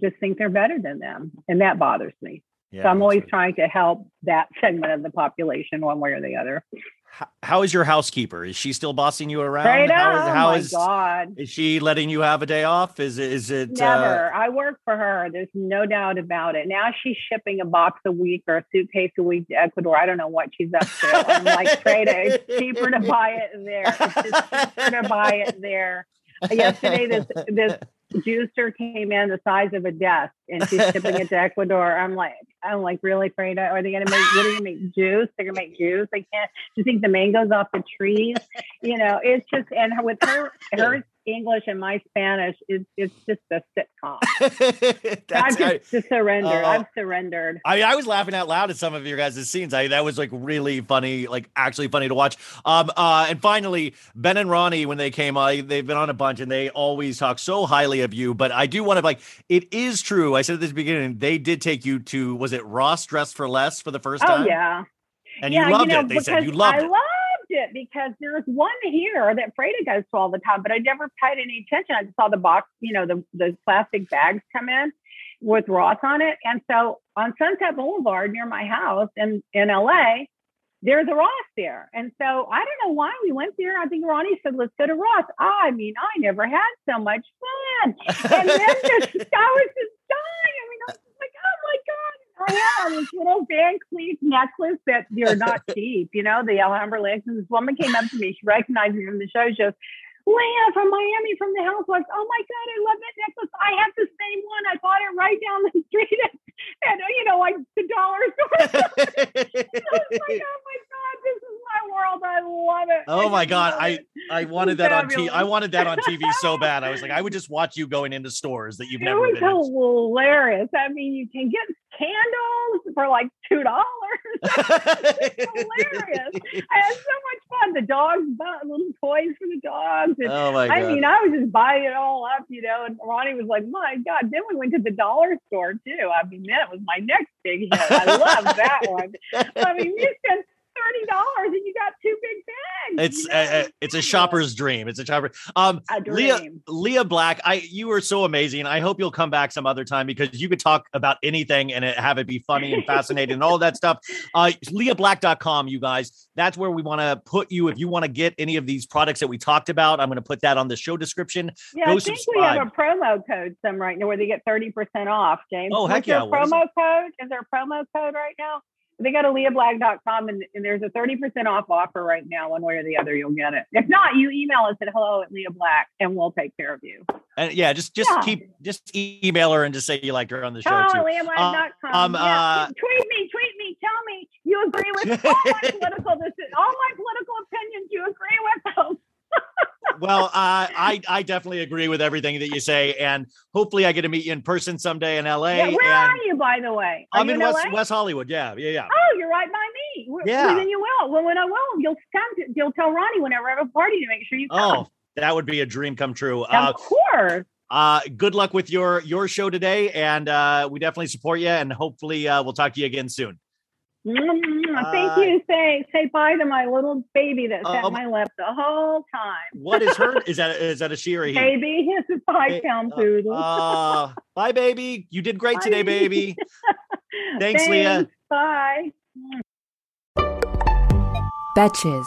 just think they're better than them, and that bothers me. Yeah, so I'm always right. trying to help that segment of the population one way or the other. How- how is your housekeeper? Is she still bossing you around? Straight How oh my is- God. Is she letting you have a day off? Is it? Is it? Uh, Never. I work for her. There's no doubt about it. Now she's shipping a box a week or a suitcase a week to Ecuador. I don't know what she's up to. I'm like, trade it. It's cheaper to buy it there. It's cheaper to buy it there. Yesterday, this this juicer came in the size of a desk, and she's shipping it to Ecuador. I'm like, I'm like, really, Freda? Are they going to make? What are they to make juice? They're going to make juice. They can't. Do you think the mangoes off the trees? You know, it's just and with her her English and my Spanish, it's it's just a sitcom. That's, I've I, just, just surrendered. uh, I've surrendered. I, mean, I was laughing out loud at some of your guys' scenes. I that was like really funny, like actually funny to watch. Um, uh, and finally, Ben and Ronnie, when they came, uh, they've been on a bunch, and they always talk so highly of you. But I do want to like, it is true. I said at the beginning, they did take you to was it Ross Dressed for Less for the first Oh time? yeah, and yeah. you loved know, it. They said you loved I it. loved it because there's one here that Freda goes to all the time, but I never paid any attention. I just saw the box, you know, the the plastic bags come in with Ross on it, and so on Sunset Boulevard near my house in in LA. There's a Ross there. And so I don't know why we went there. I think Ronnie said, let's go to Ross. I mean, I never had so much fun. And then this, I was just dying. I mean, I was just like, oh my God. I had this little Van Cleef necklace that they're not cheap, you know, the Alhambra. And this woman came up to me. She recognized me from the show. She goes, Lea from Miami from the housewives. Oh my God, I love that necklace. I have the same one. I bought it right down the street at, at you know, like the dollar store. I was like, oh my God, this is my world. I love it. Oh I my God, I it. I wanted that on TV. I wanted that on TV so bad. I was like, I would just watch you going into stores that you've It never was been. hilarious. I mean, you can get candles for like two dollars. hilarious. I had so much fun. The dogs bought little toys for the dogs. And, Oh my god! I mean, I was just buying it all up, you know. And Ronnie was like, "My God!" Then we went to the dollar store too. I mean, that was my next big hit. I love that one. I mean, you spend thirty dollars and you got two big bags. It's you uh, know? uh, it's a shopper's dream. It's a shopper. Um, a Lea dream. Lea Black, I you were so amazing. I hope you'll come back some other time because you could talk about anything and it, have it be funny and fascinating and all that stuff. Uh, LeaBlack.com, you guys. That's where we want to put you if you want to get any of these products that we talked about. I'm going to put that on the show description. Yeah, Go I think we have a promo code some right now where they get 30% off, James. Oh, What's heck yeah. Their What is promo code? Is there a promo code right now? They go to leablack.com and, and there's a 30% off offer right now. One way or the other, you'll get it. If not, you email us at hello at Lea Black and we'll take care of you. And yeah, just just Yeah. keep just email her and just say you liked her on the show Oh, too. leablack.com. um, yeah. uh, tweet me, tweet me, tell me you agree with all my political all my political opinions. You agree with them. well, uh, I I definitely agree with everything that you say, and hopefully I get to meet you in person someday in LA. Yeah, where are you, by the way? Are I'm in in West West Hollywood. Yeah, yeah, yeah. Oh, you're right by me. Yeah. Well, then you will. Well, when I will, you'll come. To, you'll tell Ronnie whenever I have a party to make sure you come. Oh, that would be a dream come true. Uh, of course. uh, good luck with your your show today, and uh, we definitely support you, and hopefully uh, we'll talk to you again soon. Mm, Thank Uh, you. Say say bye to my little baby that sat Um, on my lap the whole time. What is her? is that is that a she or a he? Baby, he's a five Hey, pound poodle. Uh, bye, baby. You did great Bye. today, baby. Thanks, Lea. Bye. Betches.